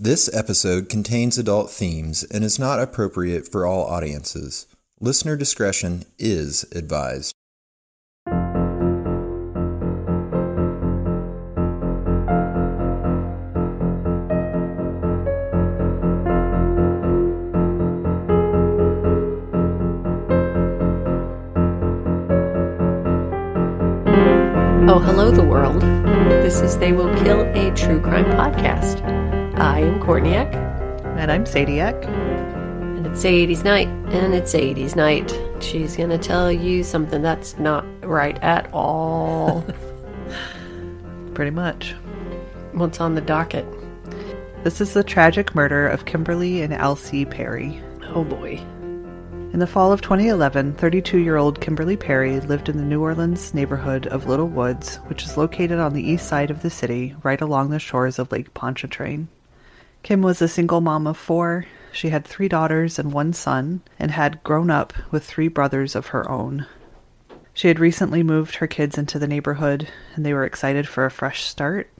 This episode contains adult themes and is not appropriate for all audiences. Listener discretion is advised. Oh, hello, the world. This is They Will Kill a True Crime podcast. I am Courtney-Eck, And I'm Sadiak. and it's 80s night, and it's 80s night. She's going to tell you something that's not right at all. Pretty much. What's on the docket? This is the tragic murder of Kimberly and Alcee Perry. Oh boy. In the fall of 2011, 32 year old Kimberly Perry lived in the New Orleans neighborhood of Little Woods, which is located on the east side of the city, right along the shores of Lake Pontchartrain. Kim was a single mom of four. She had three daughters and one son, and had grown up with three brothers of her own. She had recently moved her kids into the neighborhood, and they were excited for a fresh start.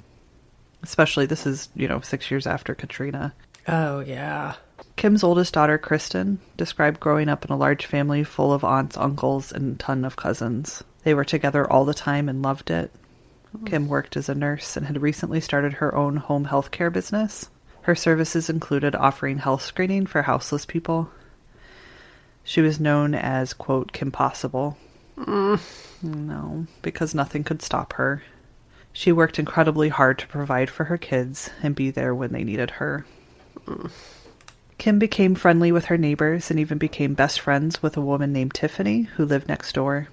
Especially, this is, you know, six years after Katrina. Oh, yeah. Kim's oldest daughter, Kristen, described growing up in a large family full of aunts, uncles, and a ton of cousins. They were together all the time and loved it. Oh. Kim worked as a nurse and had recently started her own home health care business. Her services included offering health screening for houseless people. She was known as, quote, Kim Possible. Mm. No, because nothing could stop her. She worked incredibly hard to provide for her kids and be there when they needed her. Mm. Kim became friendly with her neighbors and even became best friends with a woman named Tiffany who lived next door.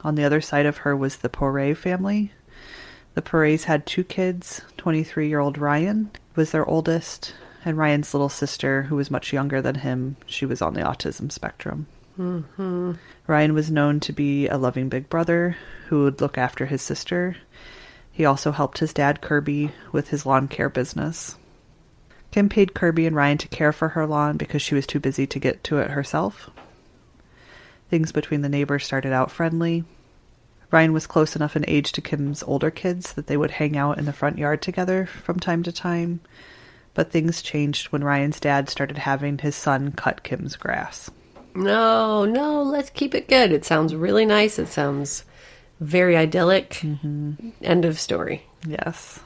On the other side of her was the Poirier family. The Poiriers had two kids 23 year old Ryan was their oldest, and Ryan's little sister, who was much younger than him, she was on the autism spectrum. Mm-hmm. Ryan was known to be a loving big brother who would look after his sister. He also helped his dad, Kirby, with his lawn care business. Kim paid Kirby and Ryan to care for her lawn because she was too busy to get to it herself. Things between the neighbors started out friendly. Ryan was close enough in age to Kim's older kids that they would hang out in the front yard together from time to time, but things changed when Ryan's dad started having his son cut Kim's grass. No, no, let's keep it good. It sounds really nice. It sounds very idyllic. End of story. Yes.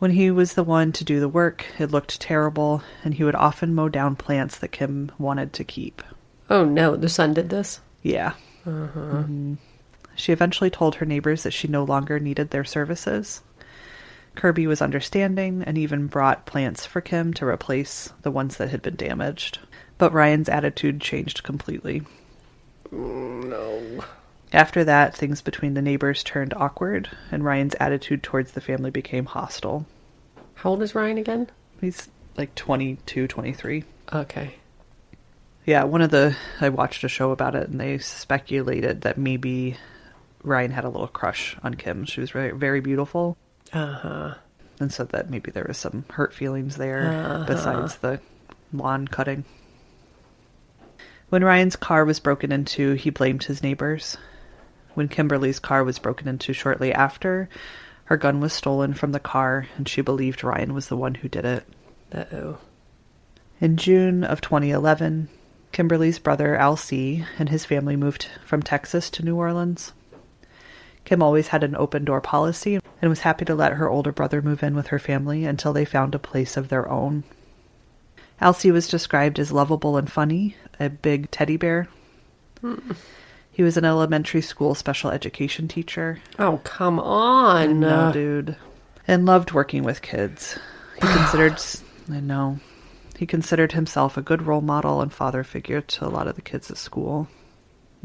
When he was the one to do the work, it looked terrible, and he would often mow down plants that Kim wanted to keep. Oh no, the son did this? Yeah. Mhm. She eventually told her neighbors that she no longer needed their services. Kirby was understanding and even brought plants for Kim to replace the ones that had been damaged. But Ryan's attitude changed completely. No. After that, things between the neighbors turned awkward, and Ryan's attitude towards the family became hostile. How old is Ryan again? He's like 22, 23. Okay. Yeah, one of the I watched a show about it, and they speculated that maybe Ryan had a little crush on Kim. She was very, very beautiful, Uh huh. and said that maybe there was some hurt feelings there besides the lawn cutting. When Ryan's car was broken into, he blamed his neighbors. When Kimberly's car was broken into shortly after, her gun was stolen from the car, and she believed Ryan was the one who did it. Uh oh. In June of 2011, Kimberly's brother Alcee and his family moved from Texas to New Orleans. Kim always had an open door policy and was happy to let her older brother move in with her family until they found a place of their own. Alcee was described as lovable and funny, a big teddy bear. Hmm. He was an elementary school special education teacher. Oh, come on. No, dude. And loved working with kids. He considered, I know, he considered himself a good role model and father figure to a lot of the kids at school.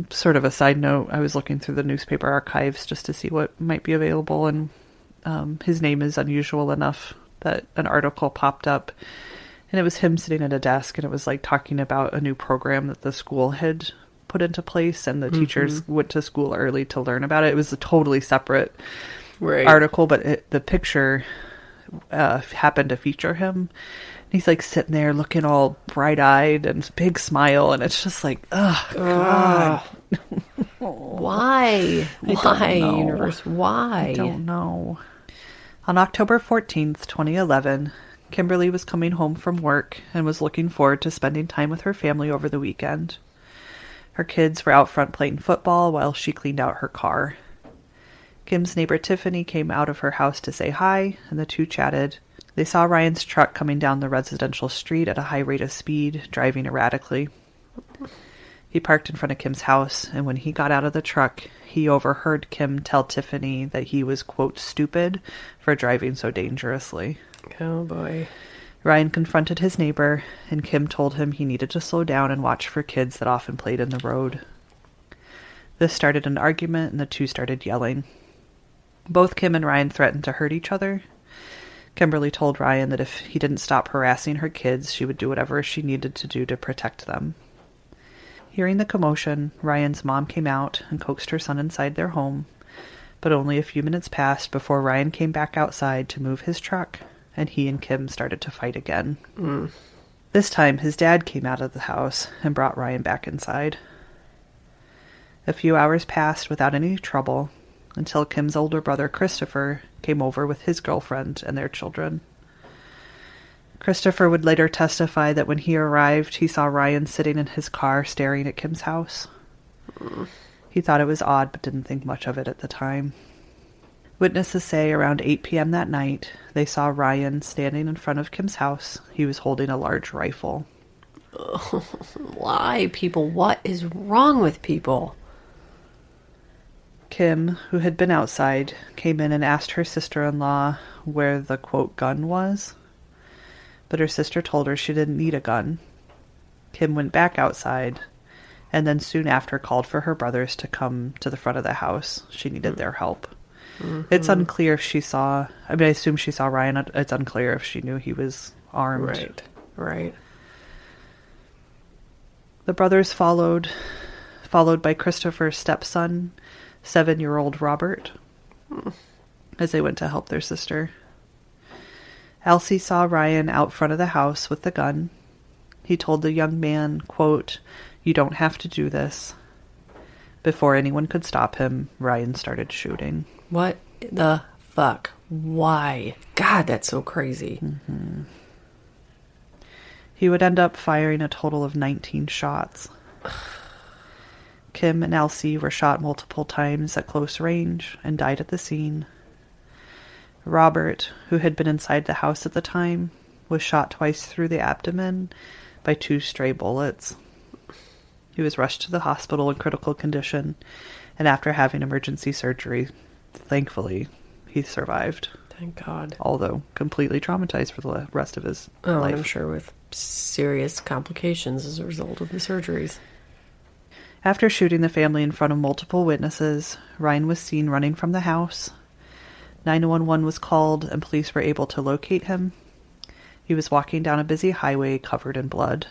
Sort of a side note, I was looking through the newspaper archives just to see what might be available, and um, his name is unusual enough that an article popped up, and it was him sitting at a desk, and it was like talking about a new program that the school had put into place, and the teachers went to school early to learn about it. It was a totally separate right. article, but it, the picture uh, happened to feature him. He's like sitting there looking all bright eyed and big smile, and it's just like, ugh, God, Why? Why, universe? Why? I don't know. On October 14th, 2011, Kimberly was coming home from work and was looking forward to spending time with her family over the weekend. Her kids were out front playing football while she cleaned out her car. Kim's neighbor Tiffany came out of her house to say hi, and the two chatted. They saw Ryan's truck coming down the residential street at a high rate of speed, driving erratically. He parked in front of Kim's house, and when he got out of the truck, he overheard Kim tell Tiffany that he was, quote, stupid for driving so dangerously. Oh boy. Ryan confronted his neighbor, and Kim told him he needed to slow down and watch for kids that often played in the road. This started an argument, and the two started yelling. Both Kim and Ryan threatened to hurt each other. Kimberly told Ryan that if he didn't stop harassing her kids, she would do whatever she needed to do to protect them. Hearing the commotion, Ryan's mom came out and coaxed her son inside their home, but only a few minutes passed before Ryan came back outside to move his truck and he and Kim started to fight again. Mm. This time, his dad came out of the house and brought Ryan back inside. A few hours passed without any trouble until Kim's older brother Christopher came over with his girlfriend and their children. Christopher would later testify that when he arrived, he saw Ryan sitting in his car staring at Kim's house. He thought it was odd but didn't think much of it at the time. Witnesses say around 8 p.m. that night, they saw Ryan standing in front of Kim's house. He was holding a large rifle. Why, people? What is wrong with people? Kim, who had been outside, came in and asked her sister in law where the quote gun was. But her sister told her she didn't need a gun. Kim went back outside and then soon after called for her brothers to come to the front of the house. She needed their help. Mm-hmm. It's unclear if she saw. I mean, I assume she saw Ryan. It's unclear if she knew he was armed. Right. Right. The brothers followed, followed by Christopher's stepson, seven-year-old Robert, mm. as they went to help their sister. Alcee saw Ryan out front of the house with the gun. He told the young man, quote, You don't have to do this. Before anyone could stop him, Ryan started shooting. What the fuck? Why? God, that's so crazy. Mm-hmm. He would end up firing a total of 19 shots. Kim and Alcee were shot multiple times at close range and died at the scene. Robert, who had been inside the house at the time, was shot twice through the abdomen by two stray bullets. He was rushed to the hospital in critical condition, and after having emergency surgery, thankfully, he survived. Thank God. Although completely traumatized for the rest of his oh, life. I'm sure with serious complications as a result of the surgeries. After shooting the family in front of multiple witnesses, Ryan was seen running from the house. 911 was called and police were able to locate him. He was walking down a busy highway covered in blood.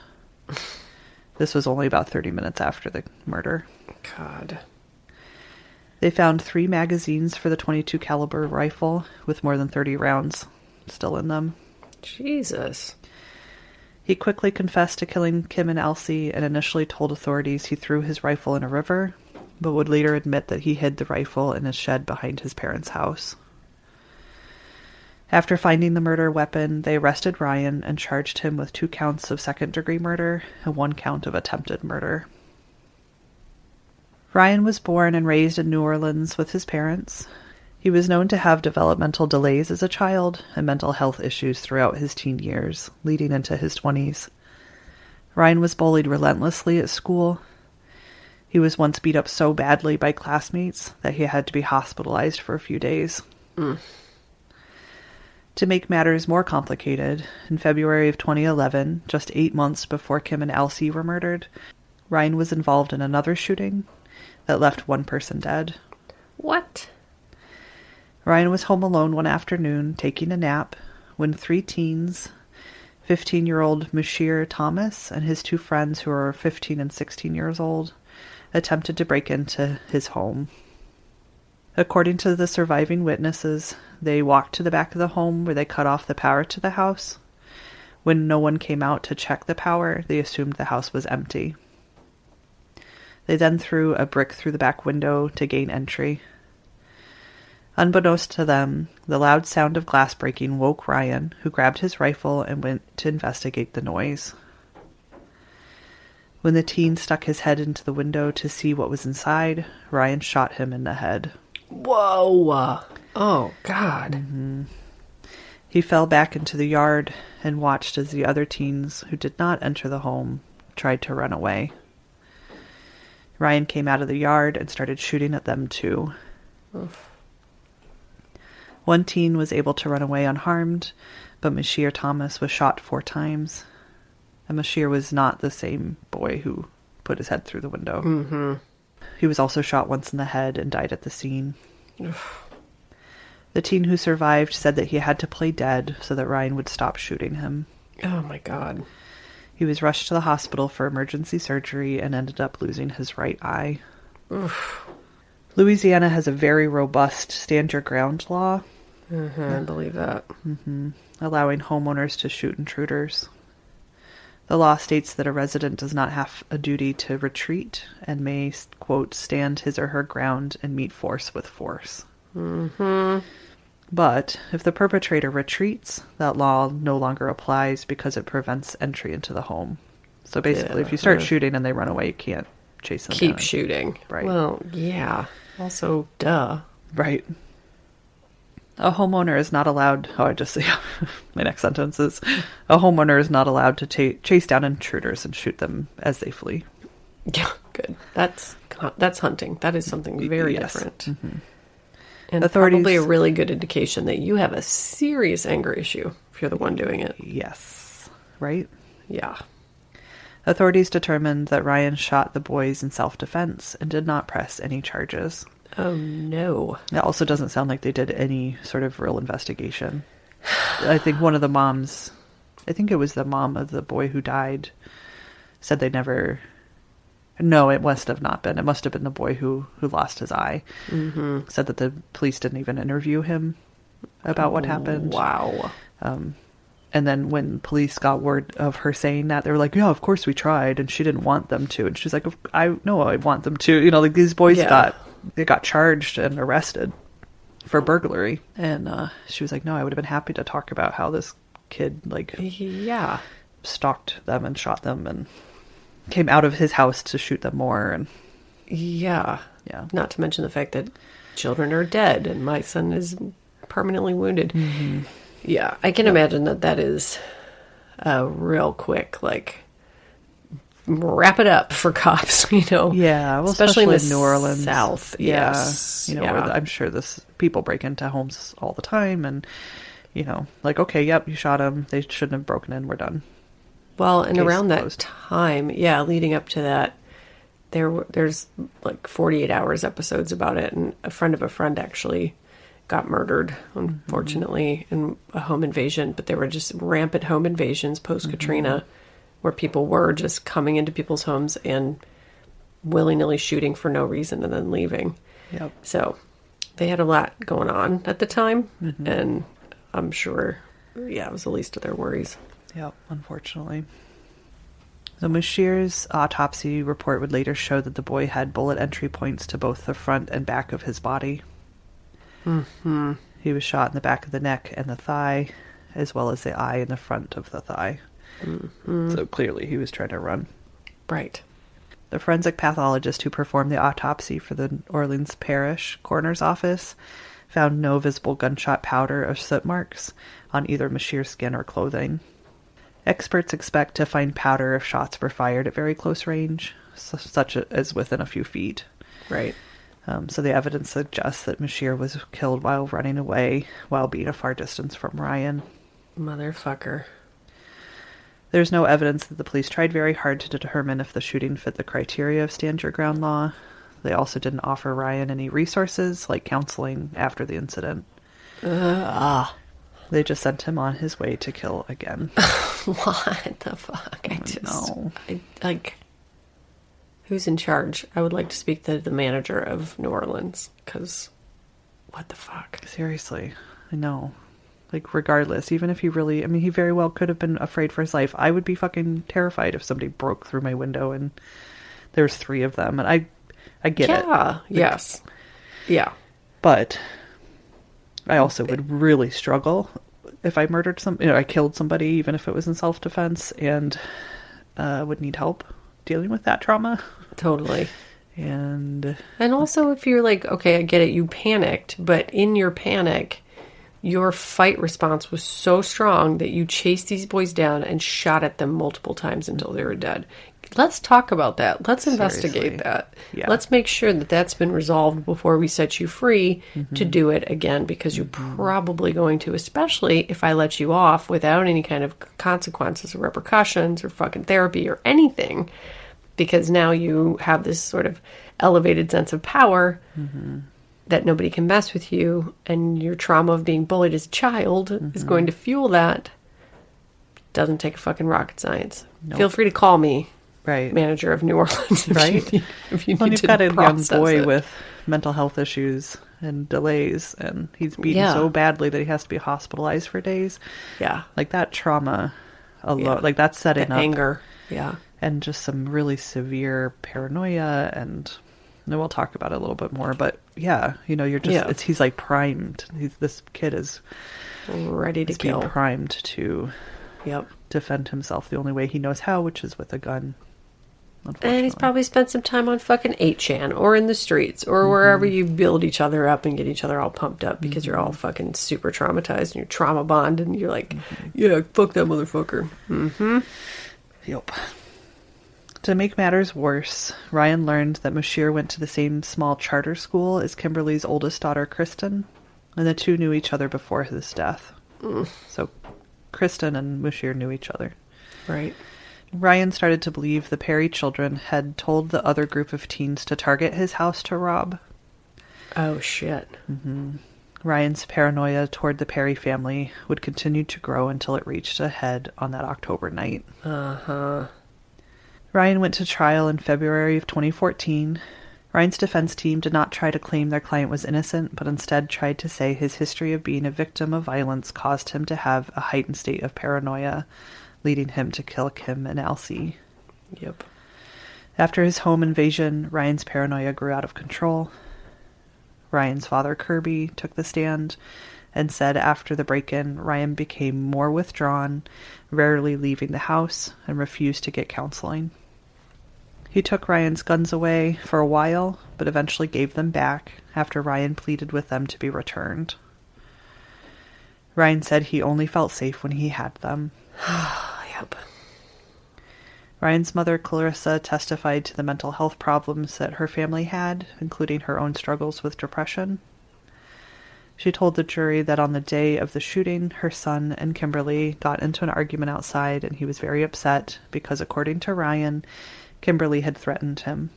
this was only about 30 minutes after the murder. God. They found three magazines for the 22 caliber rifle with more than 30 rounds still in them. Jesus. He quickly confessed to killing Kim and Alcee and initially told authorities he threw his rifle in a river, but would later admit that he hid the rifle in a shed behind his parents' house. After finding the murder weapon, they arrested Ryan and charged him with two counts of second degree murder and one count of attempted murder. Ryan was born and raised in New Orleans with his parents. He was known to have developmental delays as a child and mental health issues throughout his teen years, leading into his 20s. Ryan was bullied relentlessly at school. He was once beat up so badly by classmates that he had to be hospitalized for a few days. Mm. To make matters more complicated, in February of 2011, just eight months before Kim and Alcee were murdered, Ryan was involved in another shooting that left one person dead. What? Ryan was home alone one afternoon taking a nap when three teens, 15 year old Mushir Thomas and his two friends, who were 15 and 16 years old, attempted to break into his home. According to the surviving witnesses, they walked to the back of the home where they cut off the power to the house. When no one came out to check the power, they assumed the house was empty. They then threw a brick through the back window to gain entry. Unbeknownst to them, the loud sound of glass breaking woke Ryan, who grabbed his rifle and went to investigate the noise. When the teen stuck his head into the window to see what was inside, Ryan shot him in the head. Whoa. Oh, God. Mm-hmm. He fell back into the yard and watched as the other teens who did not enter the home tried to run away. Ryan came out of the yard and started shooting at them too. One teen was able to run away unharmed, but Mashir Thomas was shot four times. And Mashir was not the same boy who put his head through the window. Mm-hmm. He was also shot once in the head and died at the scene. The teen who survived said that he had to play dead so that Ryan would stop shooting him. Oh, my God. He was rushed to the hospital for emergency surgery and ended up losing his right eye. Louisiana has a very robust stand your ground law I believe that. allowing homeowners to shoot intruders. The law states that a resident does not have a duty to retreat and may, quote, stand his or her ground and meet force with force. Mm-hmm. But if the perpetrator retreats, that law no longer applies because it prevents entry into the home. So basically, if you start Yeah. shooting and they run away, you can't chase them Keep down. shooting. Right. Well, yeah. Also, duh. Right. A homeowner is not allowed. Oh, I just yeah. My next sentence is: a homeowner is not allowed to ta- chase down intruders and shoot them as they flee. Yeah, good. That's that's hunting. That is something very Yes. different. Mm-hmm. And Authorities- probably a really good indication that you have a serious anger issue if you're the one doing it. Yes. Right. Yeah. Authorities determined that Ryan shot the boys in self-defense and did not press any charges. Oh no. It also doesn't sound like they did any sort of real investigation. I think one of the moms, I think it was the mom of the boy who died, said they never. No, it must have not been. It must have been the boy who who lost his eye. Mm-hmm. Said that the police didn't even interview him about what happened. Wow. And then when police got word of her saying that, they were like, "Yeah, of course we tried," and she didn't want them to. And she's like, "I know I want them to." You know, like these boys Yeah. got they got charged and arrested for burglary, and uh, she was like, "No, I would have been happy to talk about how this kid like Yeah. stalked them and shot them and came out of his house to shoot them more." And Yeah. Yeah. Not to mention the fact that children are dead and my son is permanently wounded. Mm-hmm. Yeah, I can imagine that that is uh, real quick, like wrap it up for cops, you know. yeah, well, especially, especially, in the New Orleans, South. Yeah, Yes, you know, yeah. I'm sure this people break into homes all the time, and you know, like okay, yep, you shot him. They shouldn't have broken in. We're done. Well, and Case around that time, yeah, leading up to that, there there's like 48 hours episodes about it, and a friend of a friend actually got murdered, mm-hmm. unfortunately, in a home invasion. But there were just rampant home invasions post Katrina, mm-hmm. Where people were just coming into people's homes and willy nilly shooting for no reason and then leaving. Yep. So they had a lot going on at the time, and I'm sure, yeah, it was the least of their worries. Yep, unfortunately. So Mushir's autopsy report would later show that the boy had bullet entry points to both the front and back of his body. Mm-hmm. He was shot in the back of the neck and the thigh, as well as the eye and the front of the thigh. So clearly he was trying to run. Right. The forensic pathologist who performed the autopsy for the Orleans Parish coroner's office found no visible gunshot powder or soot marks on either Mashir's skin or clothing. Experts expect to find powder if shots were fired at very close range, such as within a few feet. Right. Um, so the evidence suggests that Mashir was killed while running away, while being a far distance from Ryan. Motherfucker. There's no evidence that the police tried very hard to determine if the shooting fit the criteria of stand your ground law. They also didn't offer Ryan any resources like counseling after the incident. They just sent him on his way to kill again. What the fuck? I just know. I, like who's in charge? I would like to speak to the manager of New Orleans because what the fuck? Seriously, I know. Like, regardless, even if he really, I mean, he very well could have been afraid for his life. I would be fucking terrified if somebody broke through my window and there's three of them. And I, I get it. yeah. yes. Yeah. But I also would really struggle if I murdered some, you know, I killed somebody, even if it was in self defense, and uh, would need help dealing with that trauma. Totally. And And also, if you're like, okay, I get it, you panicked, but in your panic, your fight response was so strong that you chased these boys down and shot at them multiple times until they were dead. Let's talk about that. Let's investigate Seriously. that. Yeah. Let's make sure that that's been resolved before we set you free Mm-hmm. to do it again because you're probably going to, especially if I let you off without any kind of consequences or repercussions or fucking therapy or anything because now you have this sort of elevated sense of power that nobody can mess with you and your trauma of being bullied as a child is mm-hmm. going to fuel that doesn't take a fucking rocket science feel free to call me right, manager of new orleans if Right. you need, if you Well, need you've to got a young boy it. with mental health issues and delays, and he's beaten Yeah. so badly that he has to be hospitalized for days. yeah Like that trauma alone, Yeah. like that's setting the up, anger yeah and just some really severe paranoia, and and we'll talk about it a little bit more. But yeah, you know, you're just Yeah. it's he's like primed. He's this kid is ready to is kill primed to yep defend himself the only way he knows how, which is with a gun. and he's probably spent some time on fucking 8chan or in the streets Mm-hmm. or wherever you build each other up and get each other all pumped up because you're all Mm-hmm. fucking super traumatized and you're trauma bond and you're like, yeah, fuck that motherfucker. Yep. To make matters worse, Ryan learned that Mushir went to the same small charter school as Kimberly's oldest daughter, Kristen, and the two knew each other before his death. So, Kristen and Mushir knew each other. Right. Ryan started to believe the Perry children had told the other group of teens to target his house to rob. Oh, shit. Ryan's paranoia toward the Perry family would continue to grow until it reached a head on that October night. Uh huh. Ryan went to trial in February of 2014. Ryan's defense team did not try to claim their client was innocent, but instead tried to say his history of being a victim of violence caused him to have a heightened state of paranoia, leading him to kill Kim and Alcee. Yep. After his home invasion, Ryan's paranoia grew out of control. Ryan's father, Kirby, took the stand and said after the break in, Ryan became more withdrawn, rarely leaving the house, and refused to get counseling. He took Ryan's guns away for a while, but eventually gave them back after Ryan pleaded with them to be returned. Ryan said he only felt safe when he had them. Yep. Ryan's mother, Clarissa, testified to the mental health problems that her family had, including her own struggles with depression. She told the jury that on the day of the shooting, her son and Kimberly got into an argument outside, and he was very upset because, according to Ryan, Kimberly had threatened him.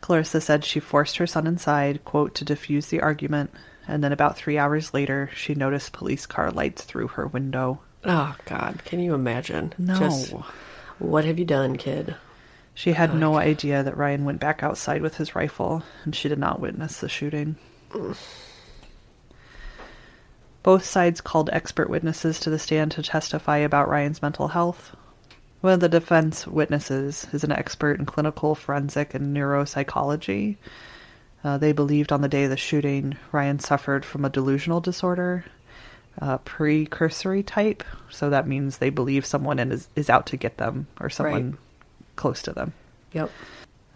Clarissa said she forced her son inside, quote, to defuse the argument, and then about three hours later, she noticed police car lights through her window. Oh, God. Can you imagine? No. Just, what have you done, kid? She had no idea that Ryan went back outside with his rifle, and she did not witness the shooting. Both sides called expert witnesses to the stand to testify about Ryan's mental health. One of the defense witnesses is an expert in clinical forensic and neuropsychology. Uh, they believed on the day of the shooting, Ryan suffered from a delusional disorder, uh, precursory type. So that means they believe someone is, is out to get them or someone Right. close to them. Yep.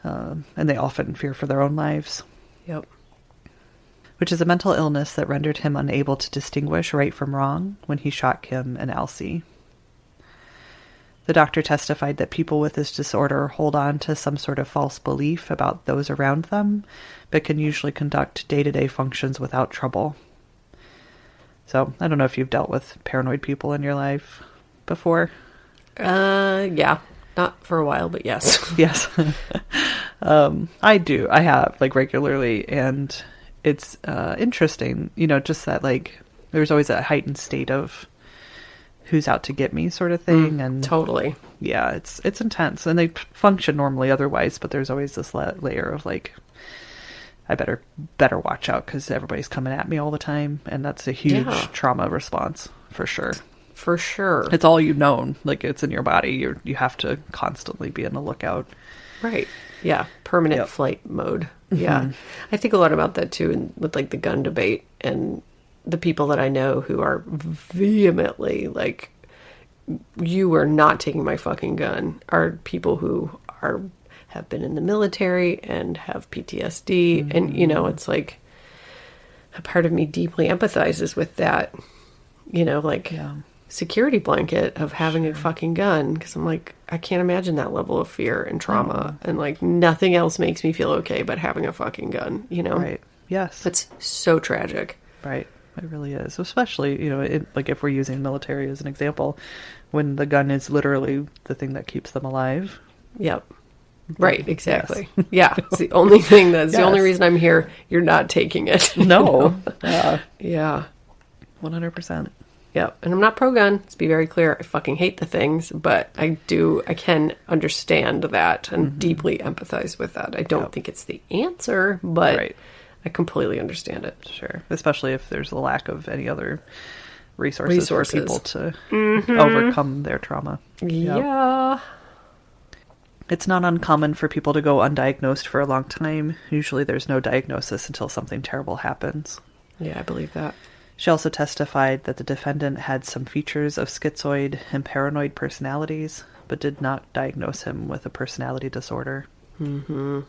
Um, and they often fear for their own lives, Yep. which is a mental illness that rendered him unable to distinguish right from wrong when he shot Kim and Alcee. The doctor testified that people with this disorder hold on to some sort of false belief about those around them, but can usually conduct day to day functions without trouble. So, I don't know if you've dealt with paranoid people in your life before. Uh, yeah. Not for a while, but yes. Yes. um, I do. I have like regularly, and it's uh, interesting. You know, just that like there's always a heightened state of who's out to get me sort of thing, mm, and totally. yeah, it's it's intense, and they function normally otherwise, but there's always this la- layer of like. I better better watch out because everybody's coming at me all the time, and that's a huge Yeah. trauma response for sure. For sure. It's all you've known, like it's in your body. You you have to constantly be on the lookout. Right. Yeah. Permanent Yep. flight mode. Mm-hmm. Yeah. I think a lot about that too and with like the gun debate and the people that I know who are vehemently like, you are not taking my fucking gun are people who are have been in the military and have PTSD and you know mm-hmm. it's like a part of me deeply empathizes with that you know like Yeah. security blanket of having a fucking gun because I'm like I can't imagine that level of fear and trauma and like nothing else makes me feel okay but having a fucking gun you know Right. Yes. it's so tragic Right. It really is. Especially, you know, it, like if we're using military as an example, when the gun is literally the thing that keeps them alive. Yep. Right, exactly. Yeah, it's the only thing that's the only reason I'm here. You're not taking it. No. Yeah. yeah. 100%. Yep. And I'm not pro gun. Let's be very clear. I fucking hate the things, but I do, I can understand that and mm-hmm. deeply empathize with that. I don't Yep. think it's the answer, but Right. I completely understand it. Sure. Especially if there's a lack of any other resources, Resources. for people to overcome their trauma. Yep. Yeah. It's not uncommon for people to go undiagnosed for a long time. Usually there's no diagnosis until something terrible happens. Yeah, I believe that. She also testified that the defendant had some features of schizoid and paranoid personalities, but did not diagnose him with a personality disorder. Mm-hmm.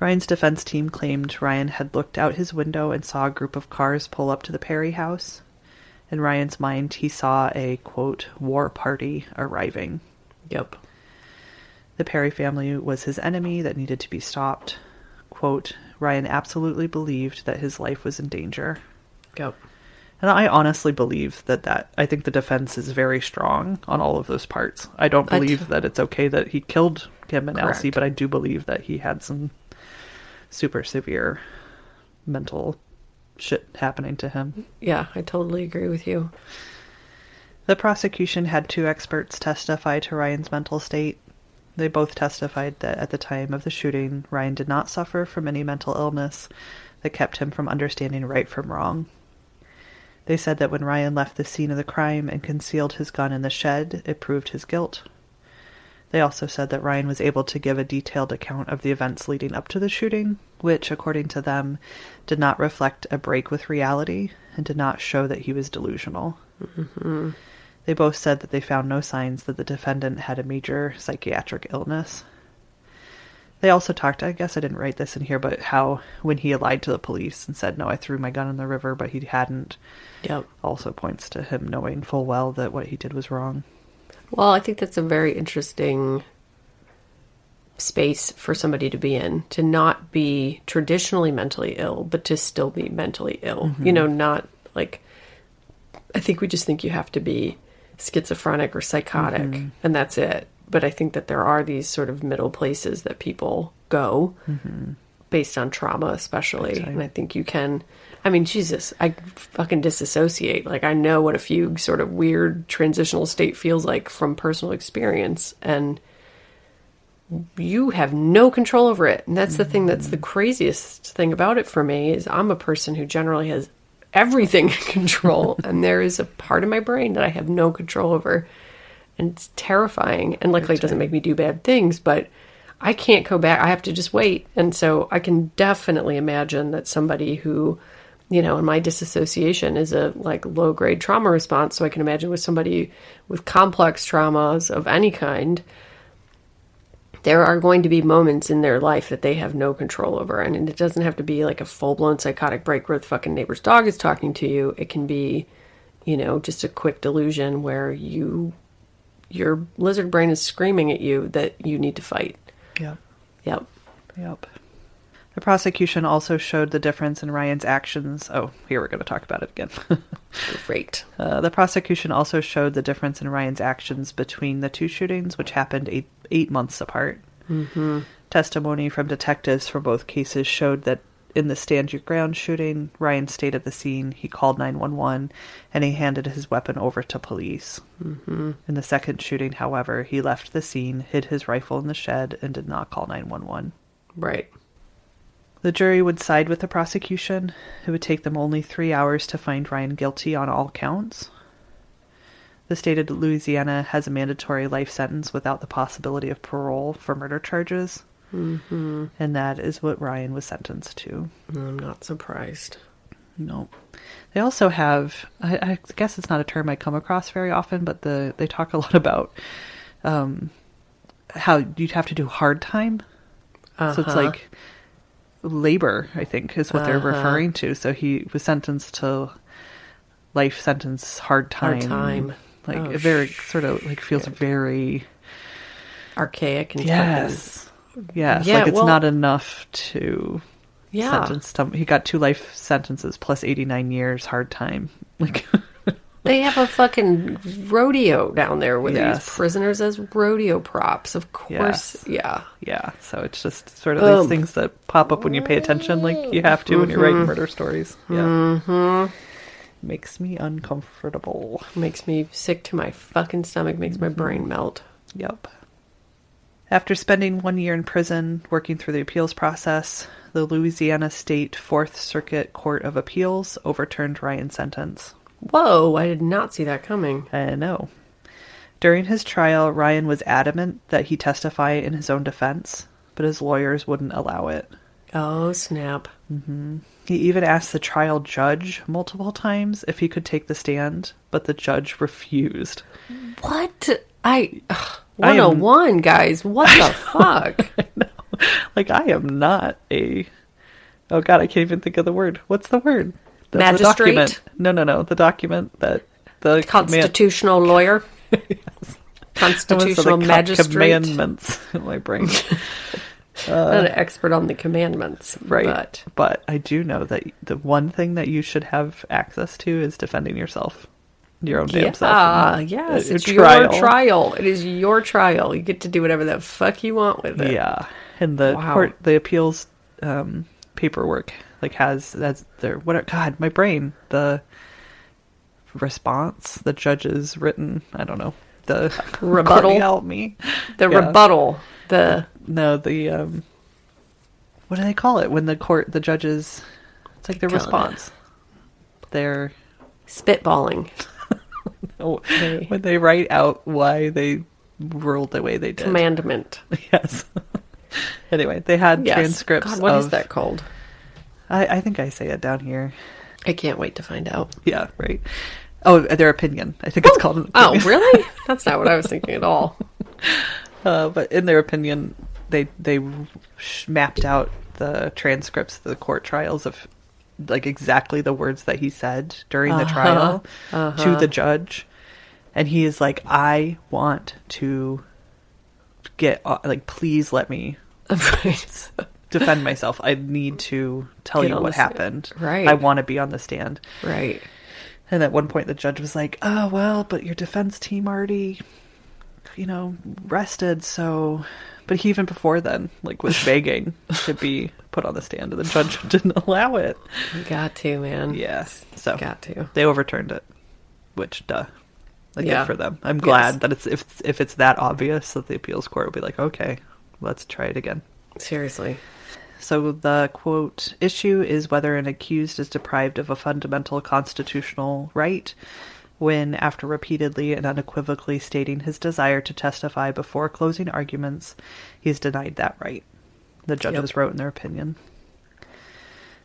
Ryan's defense team claimed Ryan had looked out his window and saw a group of cars pull up to the Perry house. In Ryan's mind, he saw a, quote, war party arriving. Yep. The Perry family was his enemy that needed to be stopped. Quote, Ryan absolutely believed that his life was in danger. Yep. And I honestly believe that that I think the defense is very strong on all of those parts. I don't believe t- that it's okay that he killed Kim and Alcee, but I do believe that he had some super severe mental shit happening to him. Yeah, I totally agree with you. The prosecution had two experts testify to Ryan's mental state. They both testified that at the time of the shooting, Ryan did not suffer from any mental illness that kept him from understanding right from wrong. They said that when Ryan left the scene of the crime and concealed his gun in the shed, it proved his guilt. They also said that Ryan was able to give a detailed account of the events leading up to the shooting, which, according to them, did not reflect a break with reality and did not show that he was delusional. Mm-hmm. They both said that they found no signs that the defendant had a major psychiatric illness. They also talked, I guess I didn't write this in here, but how when he lied to the police and said, No, I threw my gun in the river, but he hadn't, Yep. also points to him knowing full well that what he did was wrong. Well, I think that's a very interesting space for somebody to be in to not be traditionally mentally ill, but to still be mentally ill. You mm-hmm. know, not like I think we just think you have to be schizophrenic or psychotic mm-hmm. and that's it. But I think that there are these sort of middle places that people go mm-hmm. based on trauma, especially. Time. And I think you can. I mean, Jesus, I fucking disassociate. Like, I know what a fugue sort of weird transitional state feels like from personal experience. And you have no control over it. And that's the thing that's the craziest thing about it for me is I'm a person who generally has everything in control. and there is a part of my brain that I have no control over. And it's terrifying. And luckily, it doesn't make me do bad things, but I can't go back. I have to just wait. And so I can definitely imagine that somebody who, you know, and my disassociation is a like low grade trauma response. So I can imagine with somebody with complex traumas of any kind, there are going to be moments in their life that they have no control over. And it doesn't have to be like a full blown psychotic break where the fucking neighbor's dog is talking to you. It can be, you know, just a quick delusion where you, your lizard brain is screaming at you that you need to fight. Yep. Yep. Yep. The prosecution also showed the difference in Ryan's actions. Oh, here we're going to talk about it again. Great. Uh, the prosecution also showed the difference in Ryan's actions between the two shootings, which happened eight, eight months apart. Mm-hmm. Testimony from detectives from both cases showed that in the stand your ground shooting, Ryan stayed at the scene, he called 911, and he handed his weapon over to police. Mm-hmm. In the second shooting, however, he left the scene, hid his rifle in the shed, and did not call 911. Right. The jury would side with the prosecution. It would take them only three hours to find Ryan guilty on all counts. The state of Louisiana has a mandatory life sentence without the possibility of parole for murder charges. Mm-hmm. And that is what Ryan was sentenced to. I'm not surprised. No. They also have, I, I guess it's not a term I come across very often, but the they talk a lot about um, how you'd have to do hard time. So it's Uh-huh. like labor, I think, is what they're Uh-huh. referring to. So he was sentenced to life sentence, hard time. Hard time. Like Oh, it very sort of like feels very Archaic and yes, yes. Yeah, like it's well- not enough to Yeah. sentence him. He got two life sentences plus eighty nine years hard time. Like They have a fucking rodeo down there with Yes. these prisoners as rodeo props. Of course. Yes. Yeah. yeah, so it's just sort of Um. these things that pop up when you pay attention, like you have to when you're Mm-hmm. writing murder stories. Yeah, mm-hmm. makes me uncomfortable. Makes me sick to my fucking stomach, makes Mm-hmm. my brain melt. Yep. After spending one year in prison working through the appeals process, the Louisiana State Fourth Circuit Court of Appeals overturned Ryan's sentence. Whoa, I did not see that coming. I know. During his trial, Ryan was adamant that he testify in his own defense, but his lawyers wouldn't allow it. Oh, snap. Mm-hmm. He even asked the trial judge multiple times if he could take the stand, but the judge refused. What? I. ugh, I am- 101, guys. What the fuck? Like, I am not a. Oh, God, I can't even think of the word. What's the word? The, the Magistrate? document. No, no, no. The document that the command- Constitutional lawyer? I almost said, Constitutional co- magistrate? Commandments in my brain. Not an expert on the commandments. right. But But I do know that the one thing that you should have access to is defending yourself. Your own damn self. yeah, in yes, it's your trial. It is your trial. You get to do whatever the fuck you want with it. Yeah, and the Wow. court, the appeals um, paperwork, like has that's their what? God, my brain. The response, the judge's written. I don't know the Rebuttal? Help me. The Yeah. rebuttal, the No, the um, what do they call it when the court, the judges? It's like their response it. Their spitballing. They- when they write out why they ruled the way they did. Commandment. Yes. anyway, they had Yes. transcripts. God, what is of- that called? I, I think I say it down here. I can't wait to find out. Yeah, right. Oh, their opinion. I think it's called an Oh, really? That's not what I was thinking at all. Uh, but in their opinion, they they mapped out the transcripts of the court trials of like exactly the words that he said during the trial to the judge, and he is like, "I want to get uh, like, please let me right. defend myself. I need to tell Get you what the stand." happened. Right. I want to be on the stand." Right. And at one point, the judge was like, "Oh well, but your defense team already, you know, rested. So, but he even before then, like, was begging to be put on the stand, and the judge didn't allow it. You got to, man. Yes, so Got to. they overturned it, which duh, like Yeah. good for them. I'm glad Yes. that it's if if it's that obvious that the appeals court will be like, okay, let's try it again. Seriously. So the quote issue is whether an accused is deprived of a fundamental constitutional right when, after repeatedly and unequivocally stating his desire to testify before closing arguments, he is denied that right. The judges Yep. wrote in their opinion.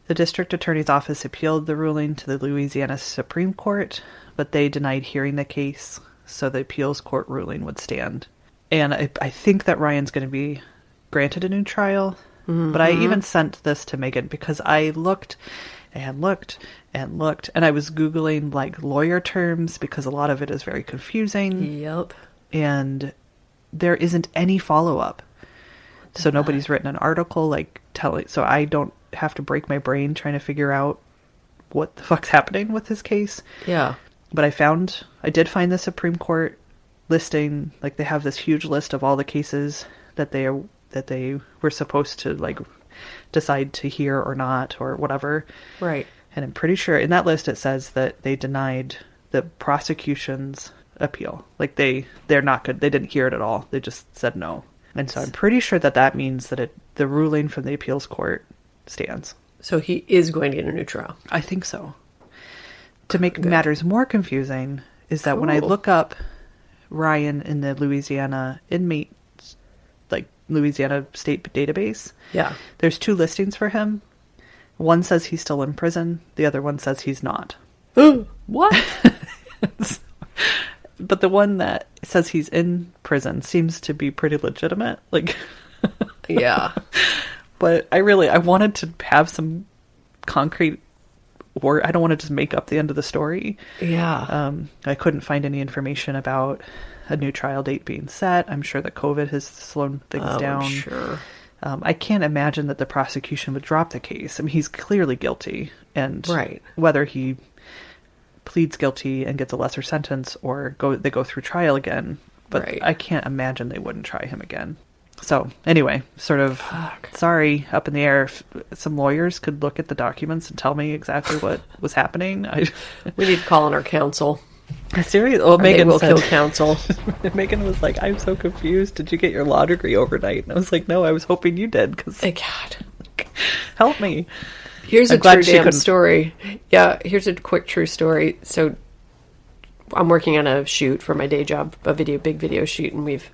The district attorney's office appealed the ruling to the Louisiana Supreme Court, but they denied hearing the case, so the appeals court ruling would stand. And I, I think that Ryan's going to be granted a new trial. But I even sent this to Megan because I looked and looked and looked, and I was Googling like lawyer terms because a lot of it is very confusing Yep. and there isn't any follow up. So nobody's written an article like telling. So I don't have to break my brain trying to figure out what the fuck's happening with his case. Yeah. But I found I did find the Supreme Court listing like they have this huge list of all the cases that they are that they were supposed to like decide to hear or not or whatever. Right. And I'm pretty sure in that list it says that they denied the prosecution's appeal. Like they they're not good. They didn't hear it at all. They just said no. And so I'm pretty sure that that means that it the ruling from the appeals court stands. So he is going to get a new trial. I think so. To make matters more confusing is that when I look up Ryan in the Louisiana inmate like Louisiana state database, Yeah. there's two listings for him. One says he's still in prison, the other one says he's not. what? But the one that says he's in prison seems to be pretty legitimate. Like, yeah. but I really I wanted to have some concrete word. I don't want to just make up the end of the story. Yeah. Um, I couldn't find any information about a new trial date being set. I'm sure that COVID has slowed things Oh, I'm down. sure. Um, I can't imagine that the prosecution would drop the case. I mean, he's clearly guilty, and Right. whether he pleads guilty and gets a lesser sentence or go they go through trial again, but Right. I can't imagine they wouldn't try him again. So anyway, sort of Fuck. sorry, up in the air. If some lawyers could look at the documents and tell me exactly what was happening. I We need to call on our counsel. seriously, well, or Megan will said, kill counsel. Megan was like, "I'm so confused. Did you get your law degree overnight?" And I was like, "No, I was hoping you did because Thank God. help me." Here's I'm a true damn story. Yeah, here's a quick true story. So I'm working on a shoot for my day job, a video, big video shoot, and we've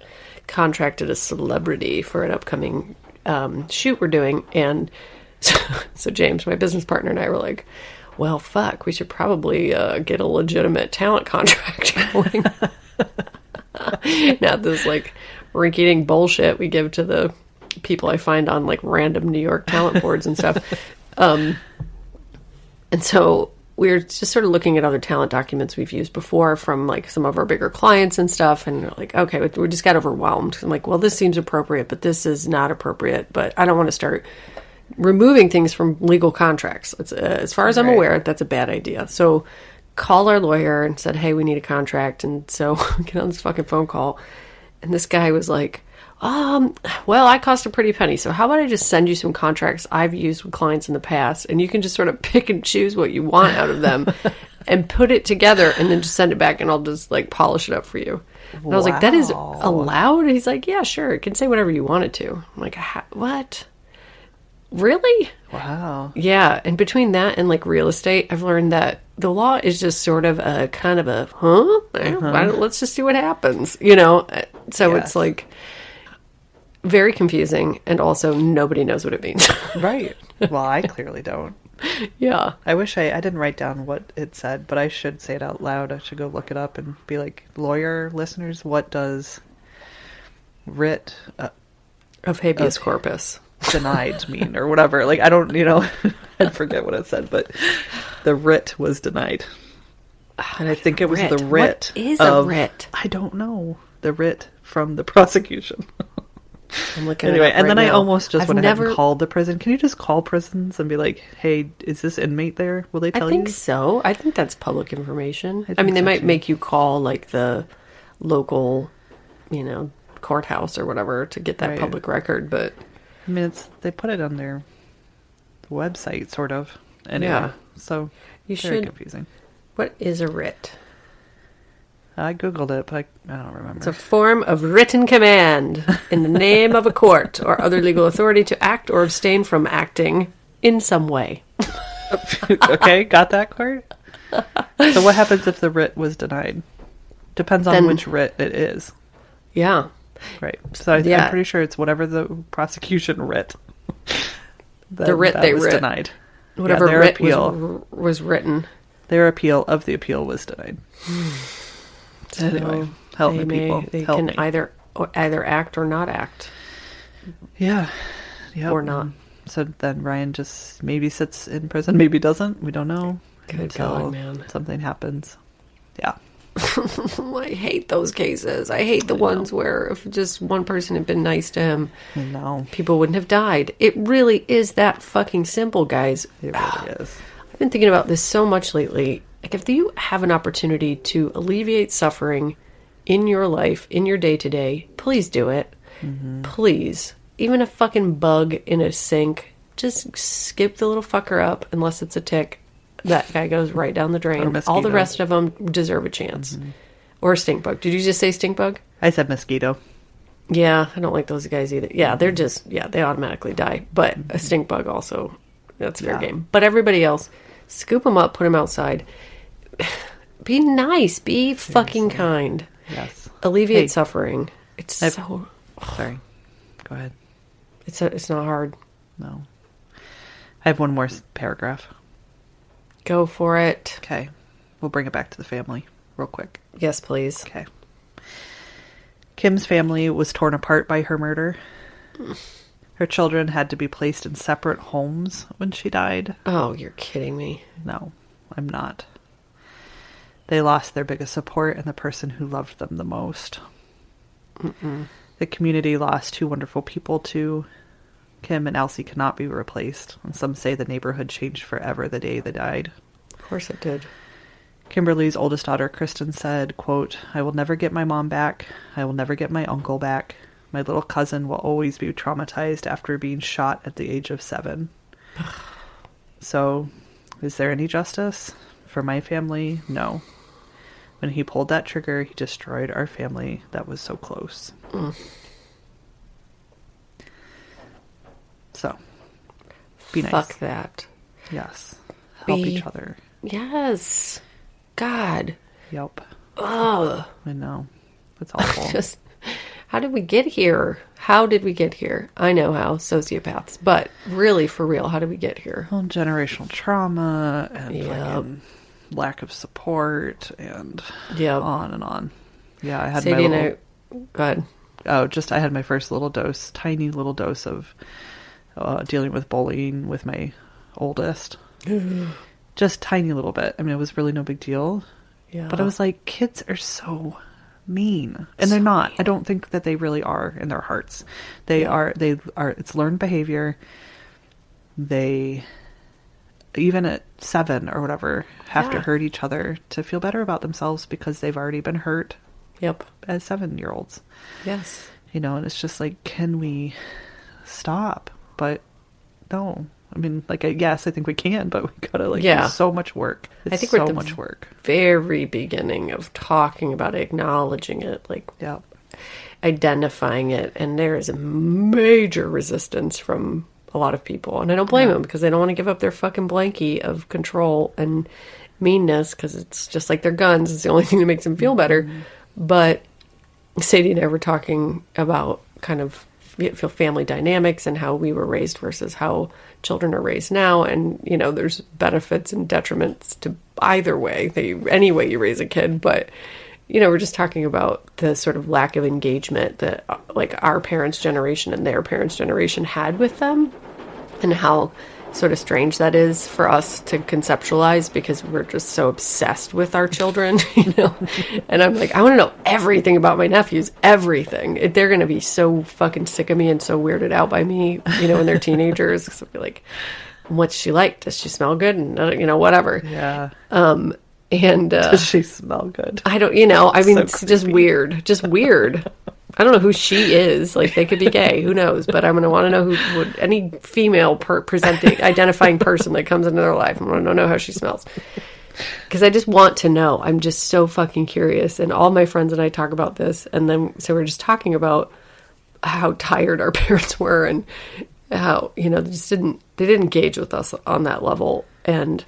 contracted a celebrity for an upcoming um, shoot we're doing. And so, so James, my business partner, and I were like, "Well, fuck, we should probably uh, get a legitimate talent contract going." Not this like rinky-dink bullshit we give to the people I find on like random New York talent boards and stuff. Um, and so we are just sort of looking at other talent documents we've used before from like some of our bigger clients and stuff. And we're like, okay, we- just got overwhelmed. I'm like, well, this seems appropriate, but this is not appropriate. But I don't want to start removing things from legal contracts. It's, uh, as far as I'm Right. aware, that's a bad idea. So called our lawyer and said, hey, we need a contract. And so get on this fucking phone call. And this guy was like, um, well, I cost a pretty penny. So how about I just send you some contracts I've used with clients in the past and you can just sort of pick and choose what you want out of them and put it together and then just send it back and I'll just like polish it up for you. And I was like, that is allowed? And he's like, yeah, sure. It can say whatever you want it to. I'm like, what? Really? Wow. Yeah, and between that and like real estate, I've learned that the law is just sort of a kind of a huh. Don't- let's just see what happens, you know. Uh, So Yes. it's like very confusing, and also nobody knows what it means. Right. Well, I clearly don't. yeah, I wish I, I didn't write down what it said, but I should say it out loud. I should go look it up and be like, lawyer listeners, what does writ uh, of habeas Okay. corpus. denied mean or whatever? Like, I don't, you know, I forget what it said, but the writ was denied. And I think it was writ? the What writ. is a writ? I don't know. The writ from the prosecution. I'm looking anyway, and right then I almost just I've went ahead never. and called the prison. Can you just call prisons and be like, "Hey, is this inmate there?" Will they tell you?" I think you? so. I think that's public information. I, I mean, think they so, might too. make you call like the local, you know, courthouse or whatever to get that Right. public record, but I mean, it's they put it on their website, sort of. Anyway, Yeah. so You very should- confusing. what is a writ? I googled it, but I, I don't remember. It's a form of written command in the name of a court or other legal authority to act or abstain from acting in some way. okay, got that part. so what happens if the writ was denied? Depends on Then- which writ it is, Yeah. right? So I, Yeah. I'm pretty sure it's whatever the prosecution writ. The writ that they was writ. denied. Whatever yeah, their writ appeal, was, was written. their appeal of the appeal was denied. Hmm. So anyway, help me, may- people. They Help can me. either either act or not act. Yeah. Yep. Or not. So then Ryan just maybe sits in prison, maybe doesn't. We don't know. Good until God, man. something happens. Yeah. I hate those cases. I hate the ones where if just one person had been nice to him, No. people wouldn't have died. It really is that fucking simple, guys. It really is. I've been thinking about this so much lately. Like, if you have an opportunity to alleviate suffering in your life, in your day to day, please do it. Mm-hmm. Please. Even a fucking bug in a sink, just skip the little fucker up unless it's a tick. That guy goes right down the drain. All the rest of them deserve a chance. Mm-hmm. Or a stink bug. Did you just say stink bug? I said mosquito. Yeah, I don't like those guys either. Yeah, they're mm-hmm. just yeah, they automatically die. But a stink bug also, that's fair Yeah. game. But everybody else, scoop them up, put them outside. Be nice. Be fucking kind. Yes. Alleviate Hey. suffering. It's I've- so Sorry. Go ahead. it's it's not hard. No. I have one more paragraph. Go for it. Okay. We'll bring it back to the family real quick. Yes, please. Okay. Kim's family was torn apart by her murder. Her children had to be placed in separate homes when she died. Oh, you're kidding me. No, I'm not. They lost their biggest support and the person who loved them the most. The community lost two wonderful people too. Kim and Alcee cannot be replaced, and some say the neighborhood changed forever the day they died. Of course it did. Kimberly's oldest daughter, Kristen, said, quote, I will never get my mom back. I will never get my uncle back. My little cousin will always be traumatized after being shot at the age of seven. so, is there any justice? For my family, no. When he pulled that trigger, he destroyed our family that was so close. So, be nice. Fuck that. Yes. Help Be- each other. Yes. God. Yep. Ugh. I know. It's awful. Just how did we get here? How did we get here? I know how, sociopaths. But really, for real, how did we get here? well, generational trauma and Yep. Lack of support and Yep. on and on. Yeah, I had Sadie my little, I. Go ahead. oh, just I had my first little dose, tiny little dose of uh, dealing with bullying with my oldest. just tiny little bit. I mean, it was really no big deal. Yeah. But I was like, kids are so mean, and they're not. I don't think that they really are in their hearts. They Yeah. are. They are. It's learned behavior. They, even at seven or whatever, have to hurt each other to feel better about themselves because they've already been hurt Yep. as seven-year-olds. Yes. You know, and it's just like, can we stop? But no. I mean, like, I- yes, I think we can, but we gotta like Yeah. do so much work. It's I think we're so at the much work. Very beginning of talking about it, acknowledging it, like Yeah. identifying it, and there is a major resistance from a lot of people, and I don't blame them because they don't want to give up their fucking blankie of control and meanness because it's just like their guns. It's the only thing that makes them feel mm-hmm. better. But Sadie and I were talking about kind of feel family dynamics and how we were raised versus how children are raised now and you know there's benefits and detriments to either way they any way you raise a kid but you know we're just talking about the sort of lack of engagement that uh, like our parents generation and their parents generation had with them and how sort of strange that is for us to conceptualize because we're just so obsessed with our children, you know. and I'm like, I want to know everything about my nephews, everything. It- They're going to be so fucking sick of me and so weirded out by me, you know, when they're teenagers. Cause I'll be like, what's she like? Does she smell good? And uh, you know, whatever. Yeah. And uh, Does she smell good? I don't, you know, I mean, So it's just weird, just weird. I don't know who she is. Like, they could be gay. Who knows? But I'm going to want to know who would any female per- presenting, identifying person that comes into their life. I'm want to know how she smells. Because I just want to know. I'm just so fucking curious. And all my friends and I talk about this. And then, so we're just talking about how tired our parents were and how, you know, they just didn't, they didn't engage with us on that level. And,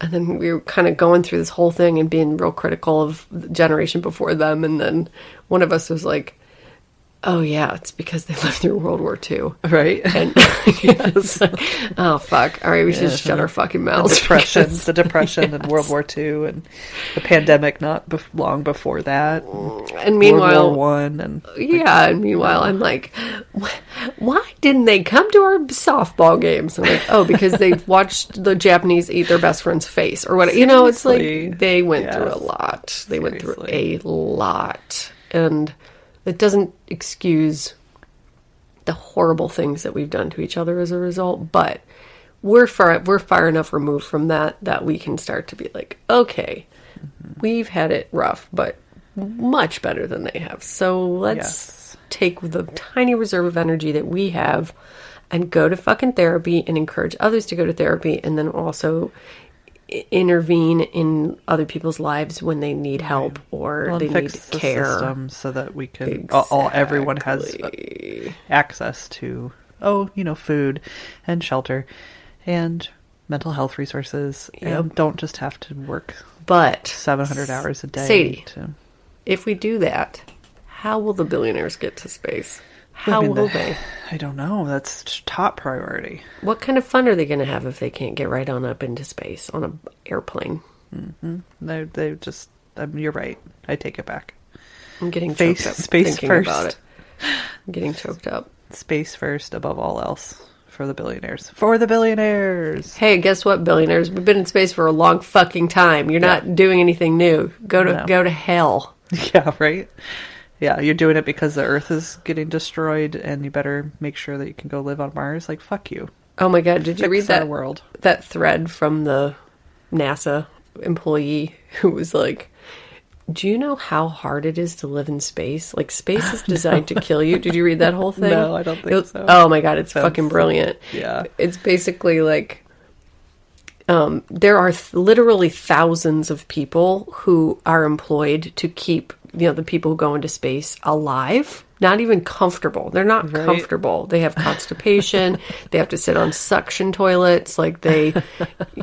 and then we were kind of going through this whole thing and being real critical of the generation before them. And then one of us was like oh yeah it's because they lived through world war ii Right. and like, oh fuck. All right we should just shut our fucking the mouths depression, because- the depression and World War II and the pandemic not bef- long before that. Mm, and meanwhile World War One and yeah and meanwhile i'm like why didn't they come to our softball games? I'm like oh because they watched the japanese eat their best friend's face or what you know it's like they went through a lot. They went through a lot. And it doesn't excuse the horrible things that we've done to each other as a result but we're far we're far enough removed from that that we can start to be like okay mm-hmm. we've had it rough but much better than they have so let's Yes. take the tiny reserve of energy that we have and go to fucking therapy and encourage others to go to therapy and then also intervene in other people's lives when they need help or well, they need fix the care system so that we can all, all everyone has access to oh you know food and shelter and mental health resources and don't just have to work but 700 hours a day Sadie. to if we do that, how will the billionaires get to space? How mean, will the- they? I don't know. That's top priority. What kind of fun are they going to have if they can't get right on up into space on an airplane? They they just. Um, you're right. I take it back. I'm getting Face- choked up space thinking first. about it. I'm getting choked up. Space first, above all else, for the billionaires. For the billionaires. Hey, guess what, billionaires? We've been in space for a long fucking time. You're not doing anything new. Go to No. go to hell. Yeah, right. Yeah, you're doing it because the Earth is getting destroyed, and you better make sure that you can go live on Mars. Like, fuck you. Oh my god, did you Fix read that world? that thread from the NASA employee who was like, "Do you know how hard it is to live in space? Like space is designed to kill you." Did you read that whole thing? No, I don't think It- so. Oh my god, it's Sounds- fucking brilliant. Yeah. It's basically like um, there are th- literally thousands of people who are employed to keep you know the people who go into space alive not even comfortable they're not Right. comfortable they have constipation they have to sit on suction toilets like they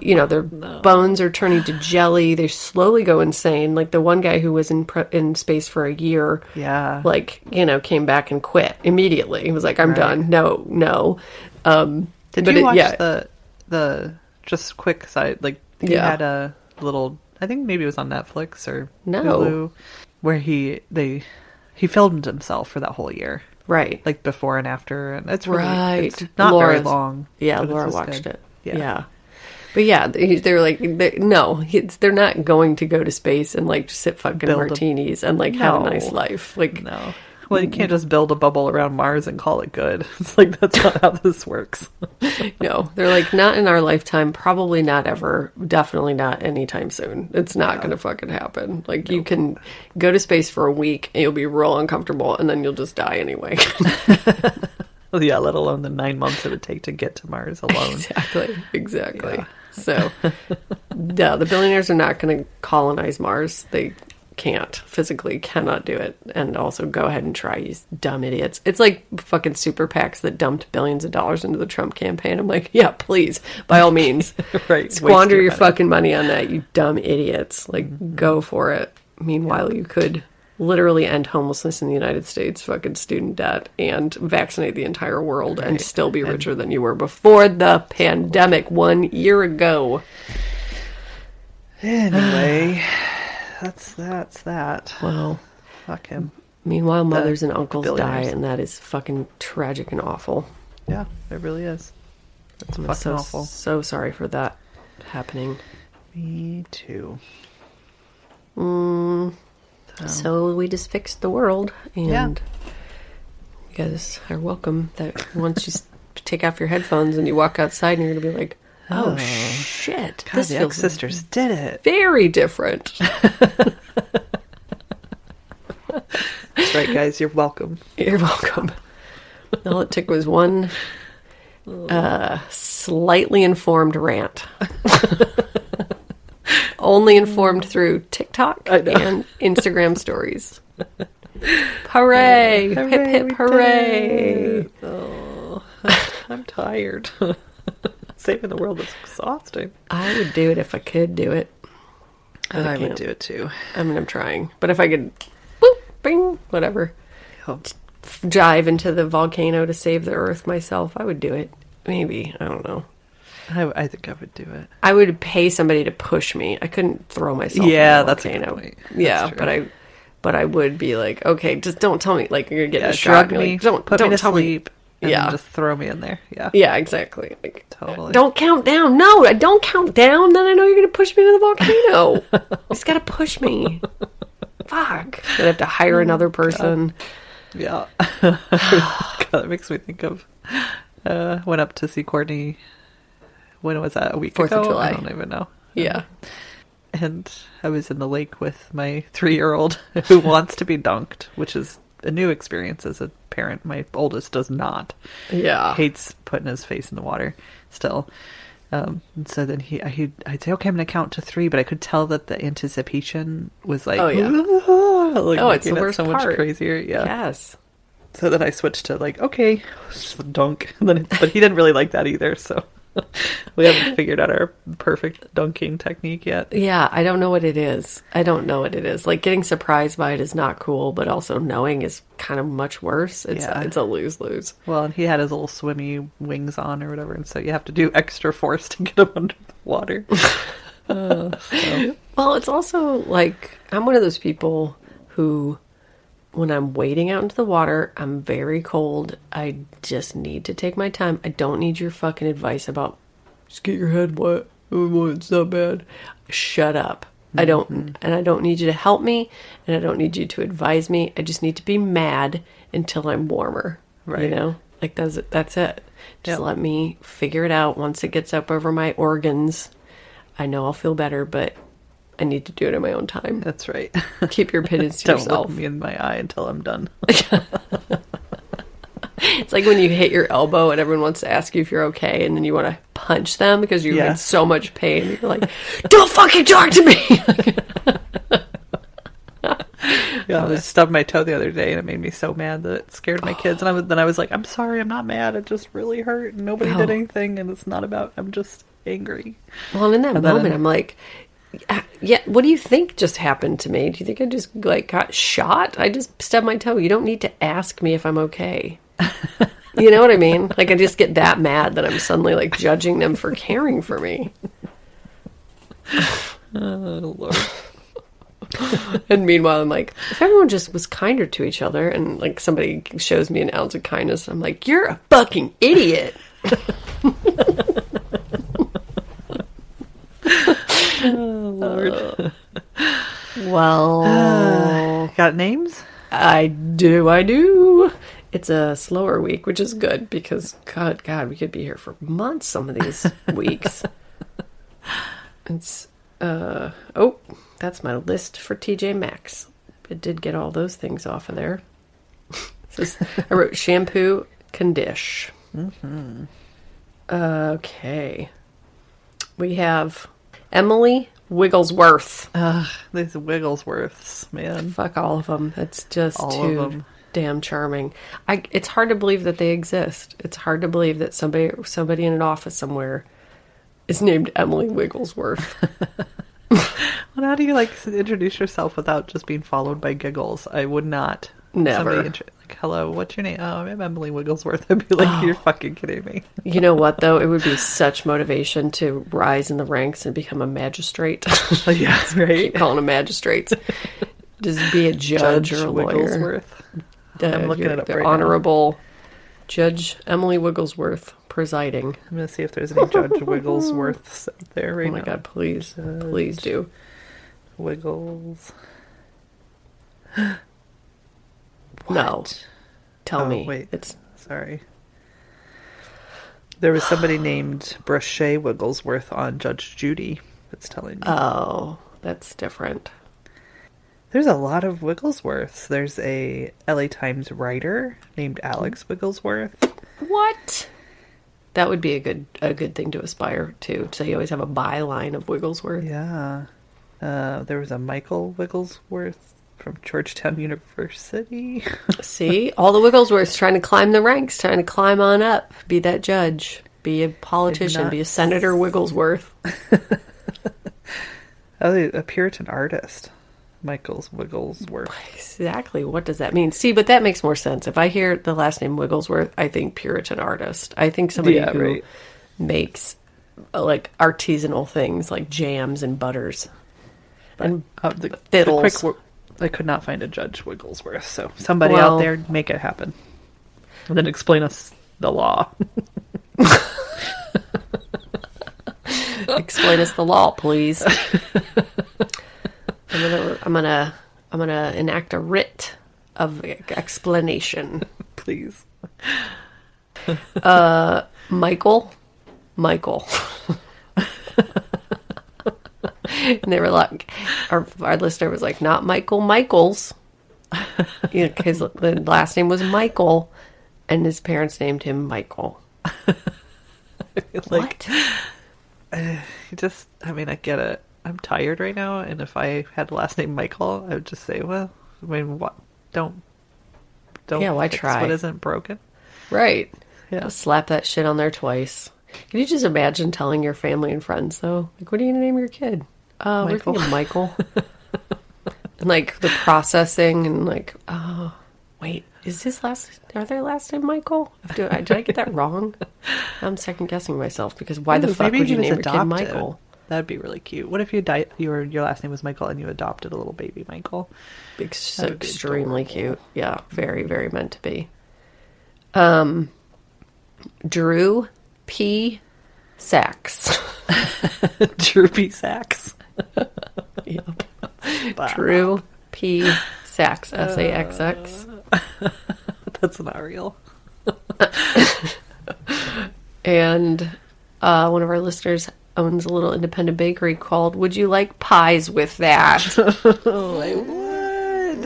you know their bones are turning to jelly they slowly go insane like the one guy who was in pre- in space for a year Yeah. like you know came back and quit immediately he was like i'm Right. done no no um Did but you it- watch yeah. the the just quick side? Like, he Yeah. had a little. I think maybe it was on Netflix or No. Hulu, where he they he filmed himself for that whole year, right like before and after, and it's really Right. it's not very long. Yeah, Laura watched good. it. Yeah. Yeah. But yeah, they- they're like, they, no, it's, they're not going to go to space and like sit fucking Build a- martinis and like have a nice life. Like, No. Well, you can't just build a bubble around Mars and call it good. It's like that's not how this works. no, they're like, not in our lifetime, probably not ever, definitely not anytime soon. It's not going to fucking happen. Like, you can go to space for a week and you'll be real uncomfortable and then you'll just die anyway. yeah, let alone the nine months it would take to get to Mars alone. Exactly. Exactly. Yeah. So, yeah, the billionaires are not going to colonize Mars. They can't physically, cannot do it. And also, go ahead and try, you dumb idiots. It's like fucking super PACs that dumped billions of dollars into the Trump campaign. I'm like, yeah, please, by all means, Right, Squander your your money. fucking money on that, you dumb idiots. Like, Mm-hmm. go for it. Meanwhile, you could literally end homelessness in the United States, fucking student debt, and vaccinate the entire world and still be richer than you were before the pandemic one year ago. Anyway, that's that's that. Wow. Fuck him. Meanwhile, mothers and uncles die, and that is fucking tragic and awful. Yeah, it really is. It's I'm fucking so, awful. so sorry for that happening. Me too. Mm, so we just fixed the world, and Yeah. you guys are welcome. That once you take off your headphones and you walk outside, and you're gonna be like, "Oh, shit, God, this the feels sisters did it. very different." That's right, guys. You're welcome. you're welcome. All it took was one uh, slightly informed rant. Only informed through TikTok and Instagram stories. Hooray! hip hip hooray! Oh, I'm tired. Saving the world is exhausting. I would do it if I could do it. But I would do it too. I mean, I'm trying. But if I could, boop, bing, whatever, dive into the volcano to save the Earth myself, I would do it. Maybe. I don't know. I, I think I would do it. I would pay somebody to push me. I couldn't throw myself. Yeah, that's a good volcano. point. Yeah, true. but I, but I would be like, okay, just don't tell me. Like you're getting Yeah, a shot. You're me, Like, don't put don't me to tell sleep, and Yeah. just throw me in there. Yeah. Yeah, exactly. Like, totally. don't count down. No, I don't count down. Then I know you're gonna push me to the volcano. you just gotta push me. Fuck. I'd have to hire another person. Yeah, God, that makes me think of. Uh, went up to see Courtney. When was that? A week Fourth of? July. I don't even know. Yeah. And I was in the lake with my three-year-old who wants to be dunked, which is a new experience as a parent. My oldest does not. Yeah. hates putting his face in the water still. Um, and so then he, he, I'd say, okay, I'm gonna count to three, but I could tell that the anticipation was like, Oh, yeah. like Oh, it's the making it worst so much part. crazier. Yeah. Yes. So then I switched to like, okay, dunk. And then, but he didn't really like that either. So We haven't figured out our perfect dunking technique yet. Yeah, I don't know what it is. I don't know what it is. Like getting surprised by it is not cool, but also knowing is kind of much worse. It's Yeah. it's a lose lose. Well, and he had his little swimmy wings on or whatever, and so you have to do extra force to get him under the water. Uh, so, Well, it's also like I'm one of those people who, when I'm wading out into the water, I'm very cold. I just need to take my time. I don't need your fucking advice about just get your head wet. It's not bad. Shut up. I don't, mm-hmm. and I don't need you to help me, and I don't need you to advise me. I just need to be mad until I'm warmer. Right. You know, like that's it. That's it. Just Yep. let me figure it out. Once it gets up over my organs, I know I'll feel better, but I need to do it in my own time. that's right. Keep your opinions to Don't yourself. look me in my eye until I'm done. It's like when you hit your elbow and everyone wants to ask you if you're okay, and then you want to punch them because you're Yeah. in so much pain. You're like, "Don't fucking talk to me." Yeah, I stubbed my toe the other day, and it made me so mad that it scared my kids. And I was, then I was like, "I'm sorry, I'm not mad. It just really hurt, nobody did Oh. anything, and it's not about. I'm just angry." well, in that And then- moment, I'm like, "Yeah, what do you think just happened to me? Do you think I just like got shot? I just stubbed my toe. You don't need to ask me if I'm okay." You know what I mean? Like I just get that mad that I'm suddenly like judging them for caring for me. Oh Lord. And meanwhile, I'm like, if everyone just was kinder to each other and like somebody shows me an ounce of kindness, I'm like, you're a fucking idiot. Oh Lord. Well, Got names? I do, I do. It's a slower week, which is good because God, God, we could be here for months. Some of these weeks. It's uh oh, that's my list for TJ Maxx. It did get all those things off of there. This I wrote shampoo, condish. Mm-hmm. Okay, we have Emily Wigglesworth. Ugh, these Wigglesworths, man. Fuck all of them. It's just All too damn charming. I. It's hard to believe that they exist. It's hard to believe that somebody somebody in an office somewhere is named Emily Wigglesworth. Well, how do you like introduce yourself without just being followed by giggles? I would not. Never. Somebody like, hello, what's your name? Oh, I'm Emily Wigglesworth. I'd be like, you're fucking kidding me. you know what though? It would be such motivation to rise in the ranks and become a magistrate. yeah, right. Keep calling them magistrates. Just be a judge, or a lawyer. Wigglesworth. Uh, I'm looking you're it up the right now. honorable Judge Emily Wigglesworth presiding. I'm gonna see if there's any Judge Wigglesworths out there right now. Oh my now. god, please, please do. Wiggles. No, tell Oh, me. wait. It's Sorry. There was somebody named Brochet Wigglesworth on Judge Judy. That's telling me. oh, that's different. There's a lot of Wigglesworths. There's a LA Times writer named Alex Wigglesworth. What? That would be a good a good thing to aspire to. So you always have a byline of Wigglesworth. Yeah. Uh, there was a Michael Wigglesworth from Georgetown University. See, all the Wigglesworths trying to climb the ranks, trying to climb on up, be that judge, be a politician, be a senator Wigglesworth. oh, a Puritan artist. Michael's Wigglesworth. Exactly. What does that mean? See, but that makes more sense. If I hear the last name Wigglesworth, I think Puritan artist. I think somebody Yeah, who right. makes uh, like artisanal things like jams and butters. and Uh, the, the Fiddles. quick wo- I could not find a Judge Wigglesworth, so somebody Well- out there make it happen. And then explain us the law. explain us the law, please. I'm gonna, I'm gonna, I'm gonna enact a writ of explanation. Please. Uh, Michael, Michael. and they were like, our, our listener was like, not Michael Michaels. You know, his the last name was Michael, and his parents named him Michael. like what? you just I mean, I get it. I'm tired right now, and if I had the last name Michael, I would just say, well, I mean, what? Don't don't Yeah, why try? what isn't broken? Right. Yeah. Just slap that shit on there twice. Can you just imagine telling your family and friends though? Like, what are you gonna name your kid? Uh, we're Michael. Michael. and like the processing and like, oh, wait, is his last? Are their last name Michael? Do did I get that wrong? I'm second guessing myself because why the Ooh, fuck would you name your kid. Michael? That'd be really cute. What if you di- your your last name was Michael and you adopted a little baby Michael? Ex- extremely adorable. cute. Yeah, very, very meant to be. Um, Drew P. Sachs. P. Sacks. Yep. Drew P. Sachs. S A X X. That's not real. And uh, one of our listeners owns a little independent bakery called Would You Like Pies with That? Oh, I would.